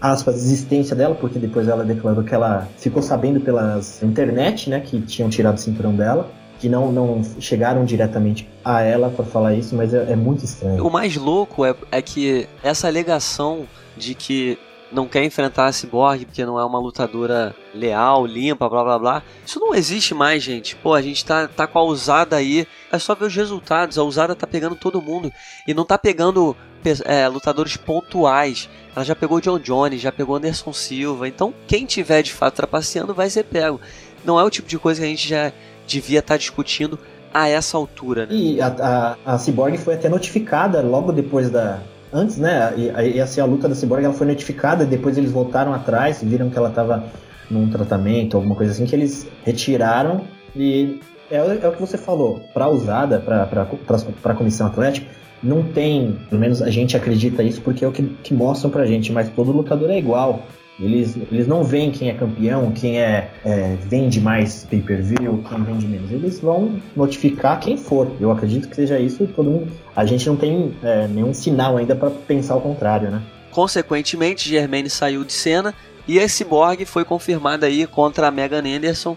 aspas, existência dela, porque depois ela declarou que ela ficou sabendo pelas internet, né, que tinham tirado o cinturão dela que não, não chegaram diretamente a ela para falar isso, mas é, é, muito estranho. O mais louco é, é que essa alegação de que não quer enfrentar a Cyborg porque não é uma lutadora leal, limpa, blá blá blá. Isso não existe mais, gente. Pô, a gente tá, tá com a usada aí. É só ver os resultados. A usada tá pegando todo mundo. E não tá pegando é, lutadores pontuais. Ela já pegou John Jones, já pegou Anderson Silva. Então, quem tiver de fato trapaceando vai ser pego. Não é o tipo de coisa que a gente já devia estar tá discutindo a essa altura. Né? E a, a, a Cyborg foi até notificada logo depois da, antes, né? E, assim, a luta da Cyborg ela foi notificada, depois eles voltaram atrás, viram que ela estava num tratamento, alguma coisa assim, que eles retiraram e é, é o que você falou, para usada, para a comissão atlética, não tem, pelo menos a gente acredita isso porque é o que, que mostram pra gente, mas todo lutador é igual. Eles, eles não veem quem é campeão, quem é, é vende mais pay-per-view, quem vende menos. Eles vão notificar quem for. Eu acredito que seja isso. Todo mundo, a gente não tem é, nenhum sinal ainda para pensar o contrário, né? Consequentemente, Germaine saiu de cena e a Cyborg foi confirmada aí contra a Megan Anderson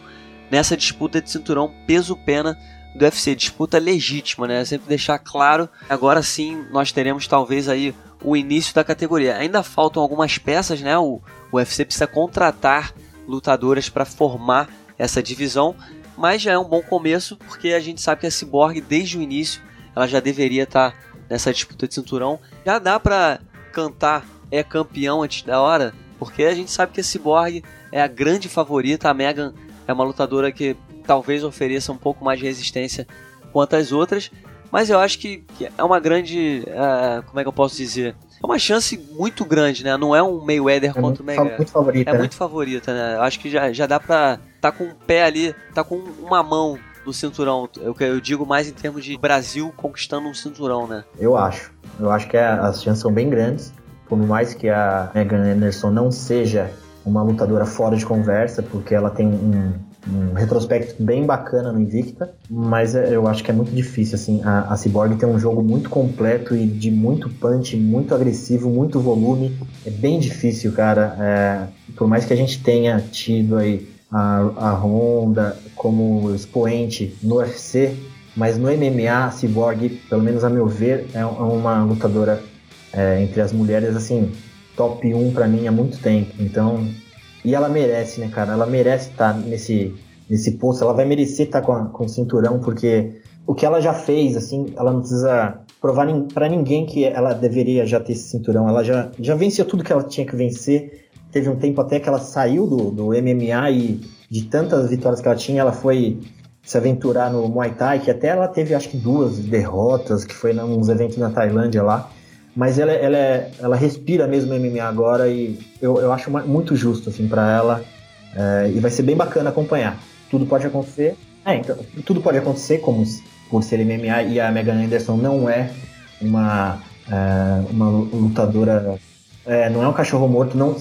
nessa disputa de cinturão peso-pena do UFC, disputa legítima, né? Sempre deixar claro. Agora sim, nós teremos talvez aí o início da categoria. Ainda faltam algumas peças, né? O, o UFC precisa contratar lutadoras para formar essa divisão, mas já é um bom começo porque a gente sabe que a Cyborg desde o início ela já deveria estar tá nessa disputa de cinturão. Já dá para cantar é campeão antes da hora, porque a gente sabe que a Cyborg é a grande favorita, a Megan é uma lutadora que talvez ofereça um pouco mais de resistência quanto as outras, mas eu acho que, é uma grande. Uh, como é que eu posso dizer? É uma chance muito grande, né? Não é um Mayweather é contra o Mayweather. Muito favorita. É né? muito favorita, né? Eu acho que já, já dá pra. tá com um pé ali, tá com uma mão no cinturão. Eu, eu digo mais em termos de Brasil conquistando um cinturão, né? Eu acho. Eu acho que as chances são bem grandes. Por mais que a Megan Anderson não seja uma lutadora fora de conversa, porque ela tem um, um retrospecto bem bacana no Invicta, mas é, eu acho que é muito difícil, assim, a, a Cyborg tem um jogo muito completo e de muito punch, muito agressivo, muito volume, é bem difícil, cara, é, por mais que a gente tenha tido aí a, a Honda como expoente no UFC, mas no MMA, a Cyborg, pelo menos a meu ver, é, é uma lutadora é, entre as mulheres, assim, top 1 para mim há muito tempo, então e ela merece, né, cara? Ela merece estar tá nesse, nesse posto. Ela vai merecer estar tá com, com o cinturão, porque o que ela já fez, assim, ela não precisa provar para ninguém que ela deveria já ter esse cinturão. Ela já, já venceu tudo que ela tinha que vencer. Teve um tempo até que ela saiu do, do MMA e de tantas vitórias que ela tinha, ela foi se aventurar no Muay Thai, que até ela teve acho que duas derrotas, que foi nos eventos na Tailândia lá. Mas ela, ela, é, ela respira mesmo MMA agora e eu, eu acho muito justo assim para ela é, e vai ser bem bacana acompanhar. Tudo pode acontecer, é, então, tudo pode acontecer como por ser MMA e a Megan Anderson não é uma é, uma lutadora, é, não é um cachorro morto, não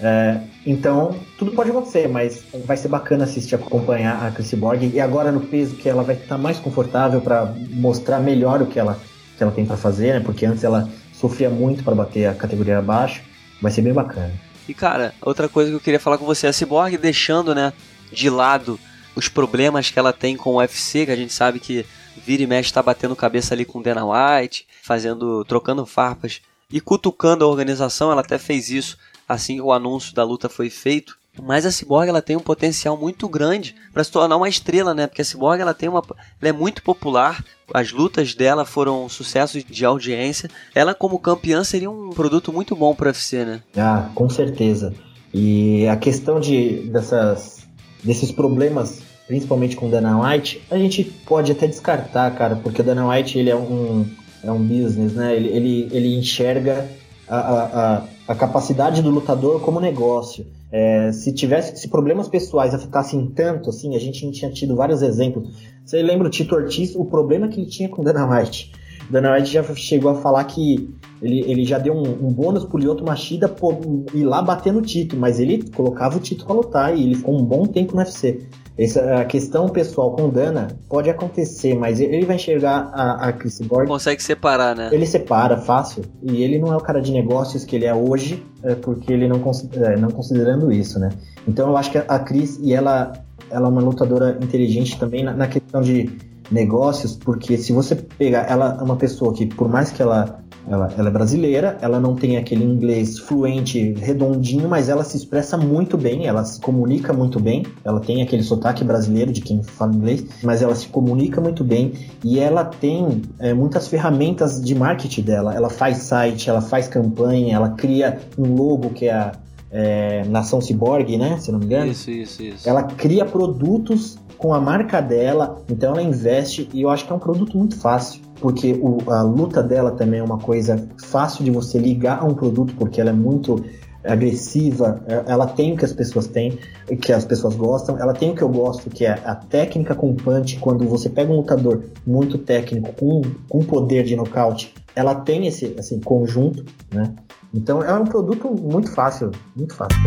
é, então, tudo pode acontecer, mas vai ser bacana assistir, acompanhar a Chris Borg. E agora no peso que ela vai estar mais confortável para mostrar melhor o que ela, que ela tem para fazer, né? Porque antes ela sofria muito para bater a categoria abaixo. Vai ser bem bacana. E cara, outra coisa que eu queria falar com você, a Cyborg deixando, né, de lado os problemas que ela tem com o UFC, que a gente sabe que vira e mexe tá batendo cabeça ali com Dana White, fazendo, trocando farpas e cutucando a organização, ela até fez isso assim que o anúncio da luta foi feito. Mas a Cyborg ela tem um potencial muito grande para se tornar uma estrela, né? Porque a Cyborg ela tem uma, ela é muito popular. As lutas dela foram sucessos de audiência. Ela como campeã seria um produto muito bom para UFC, né? Ah, com certeza. E a questão de dessas desses problemas, principalmente com Dana White, a gente pode até descartar, cara, porque o Dana White ele é um é um business, né? Ele ele, ele enxerga a, a, a capacidade do lutador como negócio. É, se tivesse, se problemas pessoais afetassem tanto, assim, a gente tinha tido vários exemplos. Você lembra o Tito Ortiz, o problema que ele tinha com Dana White? Dana White já chegou a falar que ele, ele já deu um, um bônus pro Lyoto Machida por ir lá bater no Tito, mas ele colocava o Tito pra lutar e ele ficou um bom tempo no UFC. Essa a questão pessoal com Dana pode acontecer, mas ele vai enxergar a, a Chris Borg. Consegue separar, né? Ele separa fácil. E ele não é o cara de negócios que ele é hoje, é porque ele não, é, não considerando isso, né? Então eu acho que a Chris, e ela, ela é uma lutadora inteligente também na, na questão de negócios, porque se você pegar ela é uma pessoa que, por mais que ela ela, ela, é brasileira, ela não tem aquele inglês fluente, redondinho, mas ela se expressa muito bem, ela se comunica muito bem. Ela tem aquele sotaque brasileiro de quem fala inglês, mas ela se comunica muito bem e ela tem é, muitas ferramentas de marketing dela. Ela faz site, ela faz campanha, ela cria um logo que é a é, Nação Cyborg, né? Se não me engano. Isso, isso, isso. Ela cria produtos com a marca dela, então ela investe e eu acho que é um produto muito fácil, porque o, a luta dela também é uma coisa fácil de você ligar a um produto, porque ela é muito agressiva, é, ela tem o que as pessoas têm, que as pessoas gostam, ela tem o que eu gosto, que é a técnica com punch, quando você pega um lutador muito técnico, com, com poder de nocaute, ela tem esse assim, conjunto, né? Então é um produto muito fácil, muito fácil.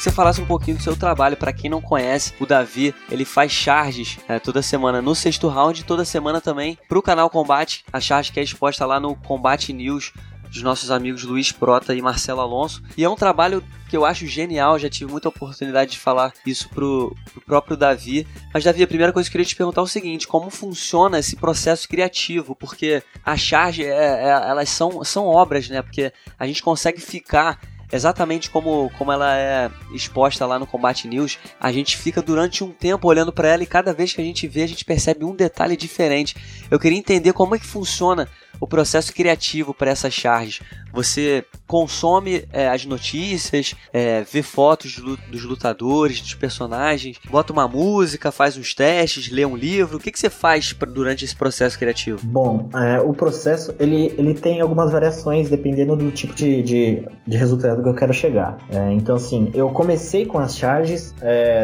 que você falasse um pouquinho do seu trabalho. Para quem não conhece, o Davi, ele faz charges é, toda semana no sexto round, toda semana também pro canal Combate. A charge que é exposta lá no Combate News dos nossos amigos Luiz Prota e Marcelo Alonso. E é um trabalho que eu acho genial, já tive muita oportunidade de falar isso pro, pro próprio Davi. Mas, Davi, a primeira coisa que eu queria te perguntar é o seguinte: como funciona esse processo criativo? Porque a charge, é, é, elas são, são obras, né? Porque a gente consegue ficar exatamente como, como ela é exposta lá no Combate News, a gente fica durante um tempo olhando para ela e cada vez que a gente vê, a gente percebe um detalhe diferente. Eu queria entender como é que funciona o processo criativo para essas charges. Você consome é, as notícias, é, vê fotos dos lutadores, dos personagens, bota uma música, faz uns testes, lê um livro. O que, que você faz durante esse processo criativo? Bom, é, o processo ele, ele tem algumas variações dependendo do tipo de, de, de resultado que eu quero chegar. É, então, assim, eu comecei com as charges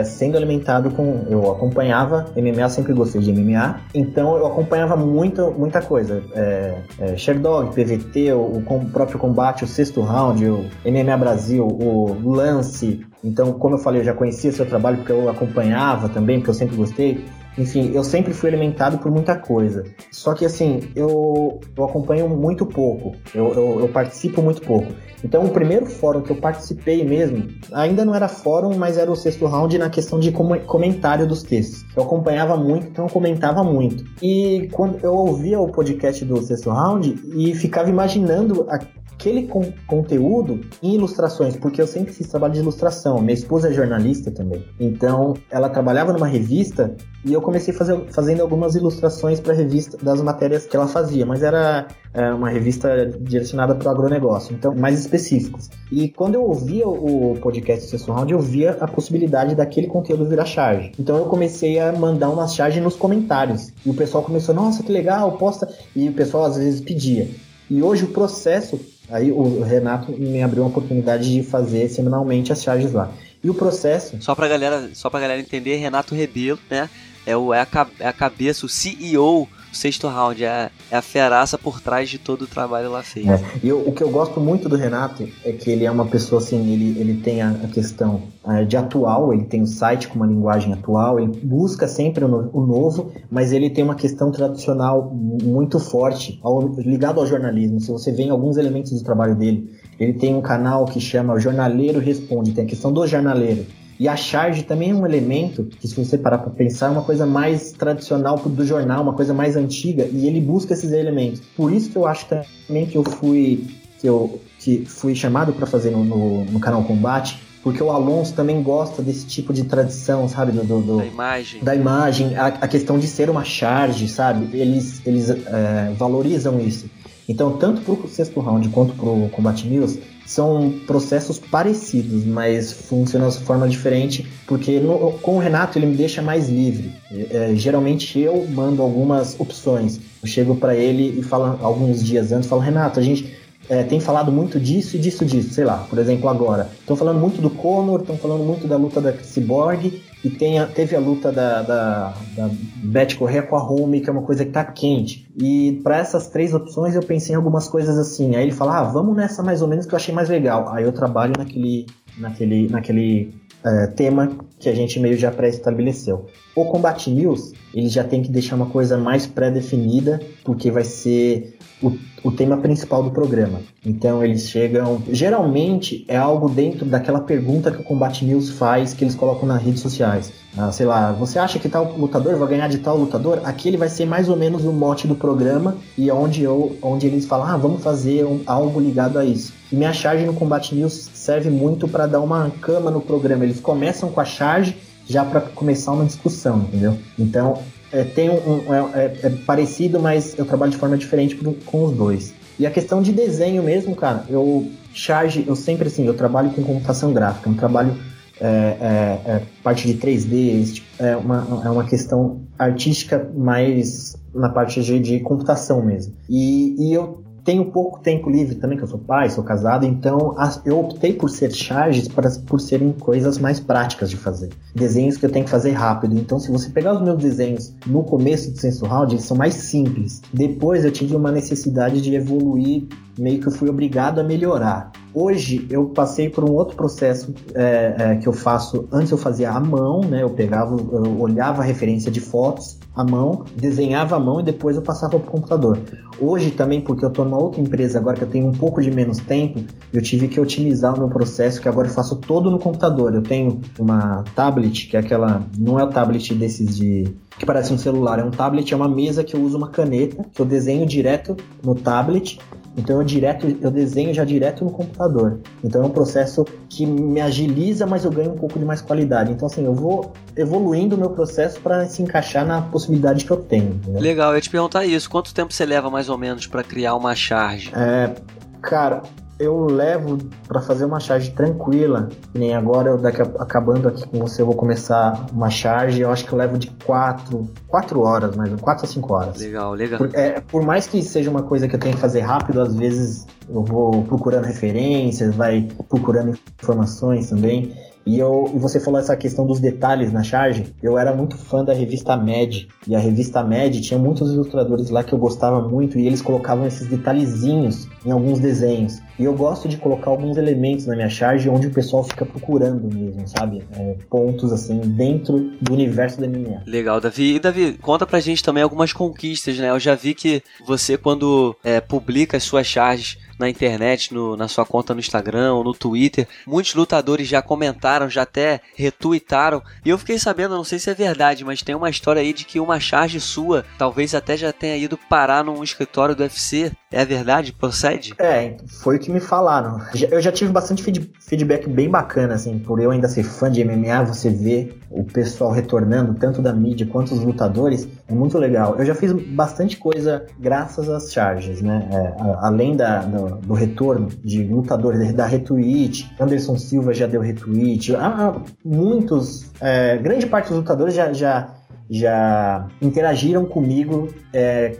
sendo alimentado com. Eu acompanhava MMA, sempre gostei de MMA, então eu acompanhava muito, muita coisa. É, é, Sherdog, PVT, o, o próprio combate, o sexto round, o MMA Brasil, o lance. Então, como eu falei, eu já conhecia seu trabalho porque eu acompanhava também, porque eu sempre gostei. Enfim, eu sempre fui alimentado por muita coisa. Só que assim, eu, eu acompanho muito pouco, eu, eu, eu, participo muito pouco. Então, o primeiro fórum que eu participei mesmo, ainda não era fórum, mas era o sexto round na questão de comentário dos textos. Eu acompanhava muito, então eu comentava muito. E quando eu ouvia o podcast do sexto round e ficava imaginando a aquele con conteúdo em ilustrações, porque eu sempre fiz trabalho de ilustração. Minha esposa é jornalista também. Então, ela trabalhava numa revista e eu comecei fazer, fazendo algumas ilustrações para revista das matérias que ela fazia, mas era é, uma revista direcionada para o agronegócio, então mais específicos. E quando eu ouvia o podcast Sexto Round, eu via a possibilidade daquele conteúdo virar charge. Então eu comecei a mandar umas charges nos comentários. E o pessoal começou, nossa, que legal, posta. E o pessoal às vezes pedia. E hoje o processo, aí o Renato me abriu uma oportunidade de fazer semanalmente as charges lá. E o processo. Só pra galera, só pra galera entender, Renato Rebelo, né? É, o, é, a, é a cabeça, o CEO sexto round. É, é a feraça por trás de todo o trabalho lá feito. É. E o que eu gosto muito do Renato é que ele é uma pessoa assim, ele, ele tem a, a questão é, de atual, ele tem o site com uma linguagem atual, ele busca sempre o, no, o novo, mas ele tem uma questão tradicional muito forte, ao, ligado ao jornalismo. Se você vê em alguns elementos do trabalho dele, ele tem um canal que chama Jornaleiro Responde, tem a questão do jornaleiro. E a charge também é um elemento que, se você parar para pensar, é uma coisa mais tradicional do jornal, uma coisa mais antiga, e ele busca esses elementos. Por isso que eu acho também que eu fui que eu que fui chamado para fazer no, no, no, canal Combate, porque o Alonso também gosta desse tipo de tradição, sabe? Do, do, do da imagem. Da imagem, a, a, questão de ser uma charge, sabe? Eles, eles é, valorizam isso. Então, tanto para o sexto round quanto para o Combat News, são processos parecidos, mas funcionam de forma diferente, porque no, com o Renato ele me deixa mais livre. É, geralmente eu mando algumas opções. Eu chego para ele e falo alguns dias antes, falo Renato, a gente é, tem falado muito disso e disso disso, sei lá, por exemplo agora. Estão falando muito do Conor, estão falando muito da luta da Cyborg e tem a, teve a luta da, da, da Beth Correa com a Home, que é uma coisa que tá quente. E para essas três opções eu pensei em algumas coisas assim. Aí ele fala, ah, vamos nessa mais ou menos que eu achei mais legal. Aí eu trabalho naquele, naquele, naquele é, tema que a gente meio já pré-estabeleceu. O Combat News, ele já tem que deixar uma coisa mais pré-definida, porque vai ser o, o tema principal do programa. Então eles chegam. Geralmente é algo dentro daquela pergunta que o Combat News faz, que eles colocam nas redes sociais. Ah, sei lá, você acha que tal lutador vai ganhar de tal lutador? Aquele vai ser mais ou menos o mote do programa e onde, eu, onde eles falam, ah, vamos fazer um, algo ligado a isso. E minha charge no Combat News serve muito para dar uma cama no programa. Eles começam com a charge já para começar uma discussão, entendeu? Então é, tem um, é, é, é, parecido, mas eu trabalho de forma diferente com os dois. E a questão de desenho mesmo, cara, eu charge, eu sempre assim, eu trabalho com computação gráfica, um trabalho é, é, é, parte de 3D, tipo, é uma, é uma questão artística mais na parte de, de computação mesmo. E, e eu tenho pouco tempo livre também, que eu sou pai, sou casado, então eu optei por ser charges para, por serem coisas mais práticas de fazer. Desenhos que eu tenho que fazer rápido. Então, se você pegar os meus desenhos no começo do Senso Round, eles são mais simples. Depois eu tive uma necessidade de evoluir, meio que eu fui obrigado a melhorar. Hoje eu passei por um outro processo é, é, que eu faço. Antes eu fazia à mão, né? Eu pegava, eu olhava a referência de fotos à mão, desenhava à mão e depois eu passava para o computador. Hoje também, porque eu estou numa outra empresa agora que eu tenho um pouco de menos tempo, eu tive que otimizar o meu processo, que agora eu faço todo no computador. Eu tenho uma tablet, que é aquela. Não é o tablet desses de. Que parece um celular, é um tablet, é uma mesa que eu uso uma caneta, que eu desenho direto no tablet então eu direto, eu desenho já direto no computador. Então é um processo que me agiliza, mas eu ganho um pouco de mais qualidade. Então assim, eu vou evoluindo o meu processo para se encaixar na possibilidade que eu tenho. Legal, eu ia te perguntar isso. Quanto tempo você leva mais ou menos para criar uma charge? É, cara, eu levo para fazer uma charge tranquila. Nem agora, eu daqui a, acabando aqui com você, eu vou começar uma charge. Eu acho que eu levo de 4, 4 horas, mais 4 a 5 horas. Legal, legal. Por, é, por mais que seja uma coisa que eu tenho que fazer rápido, às vezes eu vou procurando referências, vai procurando informações também. E, eu, e você falou essa questão dos detalhes na charge. Eu era muito fã da revista Mad. E a revista Mad tinha muitos ilustradores lá que eu gostava muito. E eles colocavam esses detalhezinhos em alguns desenhos. E eu gosto de colocar alguns elementos na minha charge onde o pessoal fica procurando mesmo, sabe? É, pontos assim dentro do universo da MMA. Legal, Davi. E Davi, conta pra gente também algumas conquistas, né? Eu já vi que você, quando é, publica as suas charges na internet, no, na sua conta no Instagram ou no Twitter. Muitos lutadores já comentaram, já até retuitaram. E eu fiquei sabendo, não sei se é verdade, mas tem uma história aí de que uma charge sua talvez até já tenha ido parar num escritório do UFC. É verdade? Procede? É, foi o que me falaram. Eu já tive bastante feedback bem bacana, assim, por eu ainda ser fã de MMA, você vê o pessoal retornando, tanto da mídia quanto os lutadores, é muito legal. Eu já fiz bastante coisa graças às charges, né? É, além da, do, do, retorno de lutadores, da retweet, Anderson Silva já deu retweet, há, muitos, é, grande parte dos lutadores já, já, já interagiram comigo é,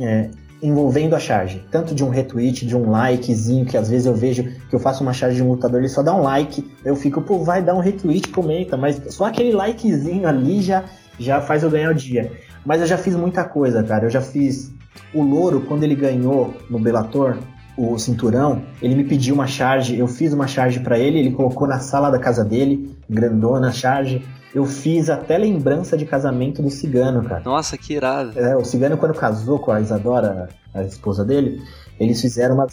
é, envolvendo a charge, tanto de um retweet, de um likezinho, que às vezes eu vejo que eu faço uma charge de um lutador, ele só dá um like, eu fico, pô, vai dar um retweet, comenta, mas só aquele likezinho ali já, já faz eu ganhar o dia. Mas eu já fiz muita coisa, cara, eu já fiz o Louro, quando ele ganhou no Bellator, o cinturão, ele me pediu uma charge, eu fiz uma charge para ele, ele colocou na sala da casa dele, grandona charge, eu fiz até lembrança de casamento do Cigano, cara. Nossa, que irado. É, o Cigano, quando casou com a Isadora, a esposa dele, eles fizeram uma.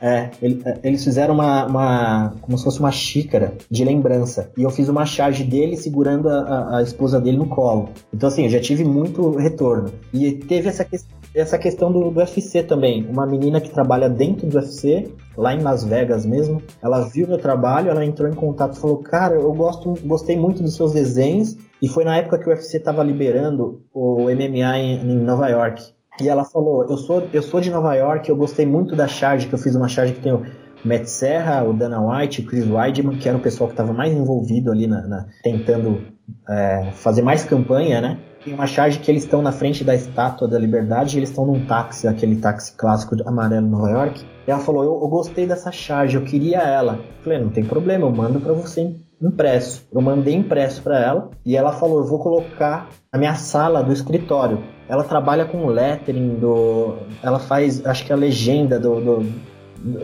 É, é, eles fizeram uma, uma, como se fosse uma xícara de lembrança. E eu fiz uma charge dele segurando a, a, a, esposa dele no colo. Então, assim, eu já tive muito retorno. E teve essa, essa questão do, do UFC também. Uma menina que trabalha dentro do UFC, lá em Las Vegas mesmo, ela viu meu trabalho, ela entrou em contato e falou: Cara, eu gosto, gostei muito dos seus desenhos. E foi na época que o UFC estava liberando o MMA em, em Nova York. E ela falou: eu sou, eu sou de Nova York, eu gostei muito da charge, que eu fiz uma charge que tem o Matt Serra, o Dana White, o Chris Weidman, que era o pessoal que estava mais envolvido ali na, na tentando é, fazer mais campanha, né? Tem uma charge que eles estão na frente da Estátua da Liberdade, eles estão num táxi, aquele táxi clássico amarelo Nova York. E ela falou: eu, eu gostei dessa charge, eu queria ela. Eu falei: não tem problema, eu mando para você impresso. Eu mandei impresso para ela e ela falou: eu vou colocar na minha sala do escritório. Ela trabalha com lettering do. Ela faz, acho que a legenda do, do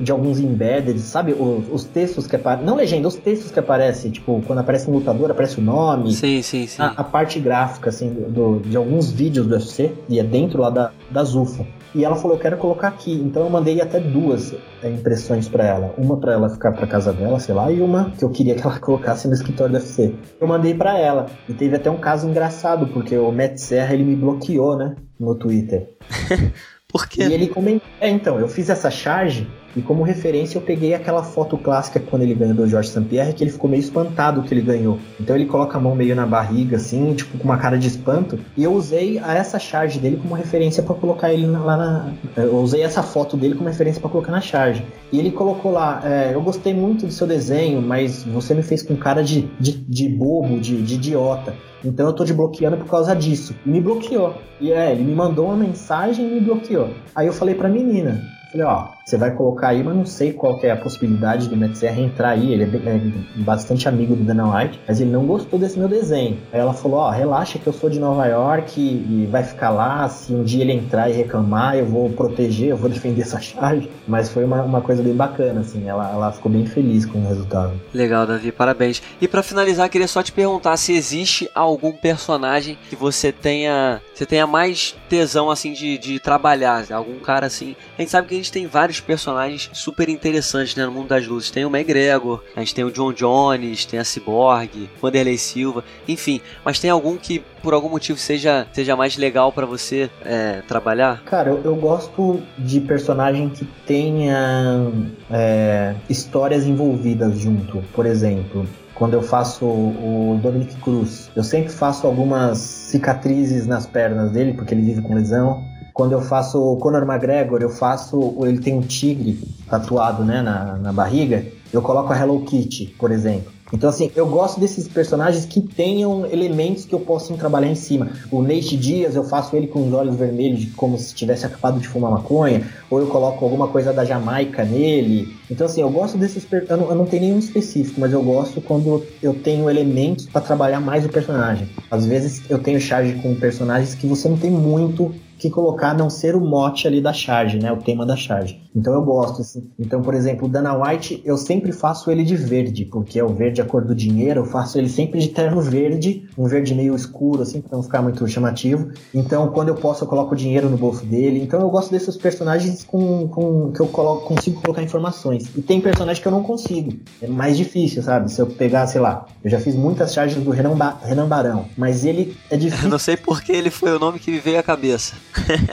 de alguns embedded, sabe? Os, os textos que aparecem. Não legenda, os textos que aparecem, tipo, quando aparece um lutador, aparece o nome. Sim, sim, sim. A, a parte gráfica, assim, do, de alguns vídeos do UFC, e é dentro lá da, da Zufa. E ela falou, eu quero colocar aqui. Então eu mandei até duas é, impressões para ela. Uma para ela ficar para casa dela, sei lá, e uma que eu queria que ela colocasse no escritório do UFC. Eu mandei para ela. E teve até um caso engraçado, porque o Matt Serra, ele me bloqueou, né, no Twitter. Por quê? E ele comentou. É, então, eu fiz essa charge e como referência eu peguei aquela foto clássica quando ele ganhou do Jorge St-Pierre, que ele ficou meio espantado que ele ganhou. Então ele coloca a mão meio na barriga, assim, tipo, com uma cara de espanto. E eu usei essa charge dele como referência para colocar ele lá na. Eu usei essa foto dele como referência para colocar na charge. E ele colocou lá, é, eu gostei muito do seu desenho, mas você me fez com cara de, de, de bobo, de, de idiota. Então eu tô te bloqueando por causa disso. E me bloqueou. E é, ele me mandou uma mensagem e me bloqueou. Aí eu falei pra menina, falei, ó, você vai colocar aí, mas não sei qual é a possibilidade do Matt Serra entrar aí. Ele é, é, bastante amigo do Dana White, mas ele não gostou desse meu desenho. Aí ela falou: Ó, relaxa que eu sou de Nova York e, e vai ficar lá. Se um dia ele entrar e reclamar, eu vou proteger, eu vou defender essa charge. Mas foi uma, uma coisa bem bacana, assim. Ela, ela ficou bem feliz com o resultado. Legal, Davi, parabéns. E para finalizar, queria só te perguntar se existe algum personagem que você tenha, você tenha mais tesão assim de, de trabalhar, algum cara assim. A gente sabe que a gente tem vários personagens personagens super interessantes né, no mundo das luzes. Tem o McGregor, a gente tem o John Jones, tem a Cyborg, Vanderlei Silva, enfim. Mas tem algum que por algum motivo seja, seja mais legal para você é, trabalhar? Cara, eu, eu, gosto de personagem que tenha é, histórias envolvidas junto. Por exemplo, quando eu faço o Dominic Cruz, eu sempre faço algumas cicatrizes nas pernas dele, porque ele vive com lesão. Quando eu faço o Conor McGregor, eu faço. Ele tem um tigre tatuado né, na, na barriga. Eu coloco a Hello Kitty, por exemplo. Então, assim, eu gosto desses personagens que tenham elementos que eu possa trabalhar em cima. O Nate Dias, eu faço ele com os olhos vermelhos, como se tivesse acabado de fumar maconha, ou eu coloco alguma coisa da Jamaica nele. Então, assim, eu gosto desses. Eu não, eu não tenho nenhum específico, mas eu gosto quando eu tenho elementos para trabalhar mais o personagem. Às vezes eu tenho charge com personagens que você não tem muito que colocar não ser o mote ali da charge, né? O tema da charge. Então eu gosto, assim. Então, por exemplo, o Dana White, eu sempre faço ele de verde, porque é o verde a cor do dinheiro, eu faço ele sempre de terno verde, um verde meio escuro, assim, pra não ficar muito chamativo. Então, quando eu posso, eu coloco o dinheiro no bolso dele. Então eu gosto desses personagens com, com que eu coloco, consigo colocar informações. E tem personagem que eu não consigo. É mais difícil, sabe? Se eu pegar, sei lá, eu já fiz muitas charges do Renan, ba Renan Barão, mas ele é difícil. Eu não sei porque ele foi o nome que me veio à cabeça.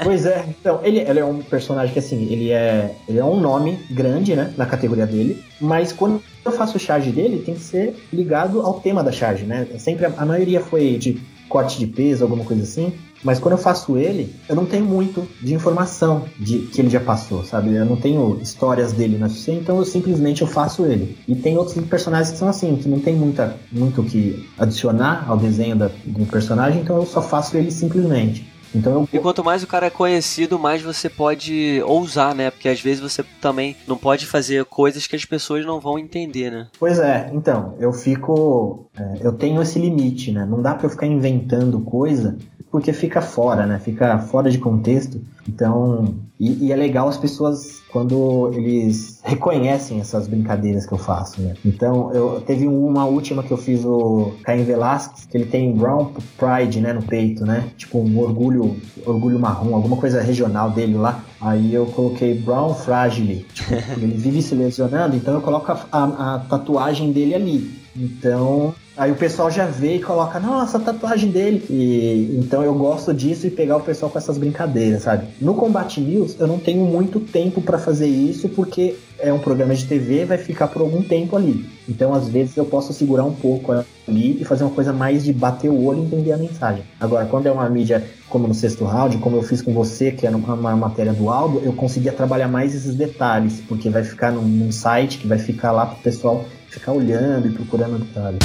Pois é, então, ele, ele é um personagem que assim, ele é, ele é um nome grande, né, na categoria dele, mas quando eu faço charge dele, tem que ser ligado ao tema da charge, né? Sempre a, maioria foi de corte de peso, alguma coisa assim. Mas quando eu faço ele, eu não tenho muito de informação de que ele já passou, sabe? Eu não tenho histórias dele na UFC, então eu simplesmente eu faço ele. E tem outros personagens que são assim, que não tem muita, muito que adicionar ao desenho da, do personagem, então eu só faço ele simplesmente. Então eu... E quanto mais o cara é conhecido, mais você pode ousar, né? Porque às vezes você também não pode fazer coisas que as pessoas não vão entender, né? Pois é, então, eu fico. É, eu tenho esse limite, né? Não dá pra eu ficar inventando coisa porque fica fora, né? Fica fora de contexto. Então, e, e, é legal as pessoas quando eles reconhecem essas brincadeiras que eu faço, né? Então, eu teve uma última que eu fiz o Caim Velasquez, que ele tem Brown Pride, né, no peito, né? Tipo um orgulho, orgulho marrom, alguma coisa regional dele lá. Aí eu coloquei Brown Fragile, tipo, ele vive se lesionando, então eu coloco a, a, a tatuagem dele ali. Então, Aí o pessoal já vê e coloca, nossa, a tatuagem dele. E então eu gosto disso e pegar o pessoal com essas brincadeiras, sabe? No Combate News eu não tenho muito tempo para fazer isso porque é um programa de TV, vai ficar por algum tempo ali. Então às vezes eu posso segurar um pouco ali e fazer uma coisa mais de bater o olho e entender a mensagem. Agora, quando é uma mídia como no sexto round, como eu fiz com você, que era uma matéria do Aldo, eu conseguia trabalhar mais esses detalhes, porque vai ficar num, num site que vai ficar lá pro pessoal ficar olhando e procurando detalhes.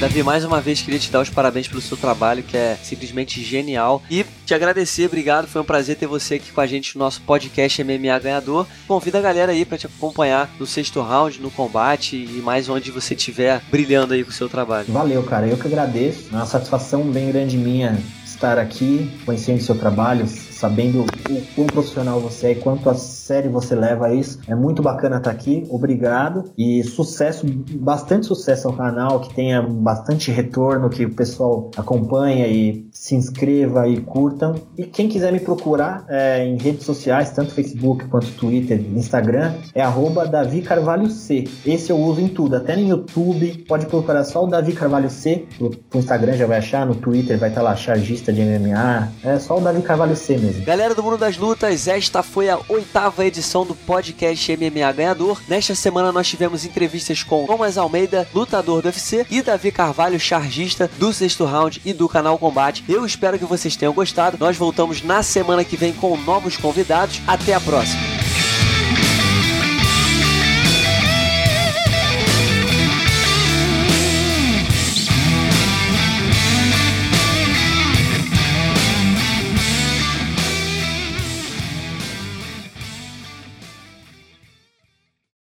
Davi, mais uma vez queria te dar os parabéns pelo seu trabalho, que é simplesmente genial. E te agradecer, obrigado. Foi um prazer ter você aqui com a gente no nosso podcast MMA Ganhador. Convida a galera aí para te acompanhar no sexto round, no combate e mais onde você estiver brilhando aí com o seu trabalho. Valeu, cara. Eu que agradeço. É uma satisfação bem grande minha estar aqui, conhecendo o seu trabalho, sabendo o quão profissional você é e quanto a sério você leva isso. É muito bacana estar aqui, obrigado e sucesso, bastante sucesso ao canal, que tenha bastante retorno, que o pessoal acompanha e se inscreva e curtam. E quem quiser me procurar é, em redes sociais, tanto Facebook quanto Twitter, Instagram, é arroba Davi Carvalho C. Esse eu uso em tudo, até no YouTube, pode procurar só o Davi Carvalho C, no Instagram já vai achar, no Twitter vai estar lá chargista de MMA, é só o Davi Carvalho C mesmo mesmo. Galera do Mundo das Lutas, esta foi a oitava edição do podcast MMA Ganhador. Nesta semana nós tivemos entrevistas com Thomas Almeida, lutador do UFC, e Davi Carvalho, chargista do sexto round e do canal Combate. Eu espero que vocês tenham gostado. Nós voltamos na semana que vem com novos convidados. Até a próxima.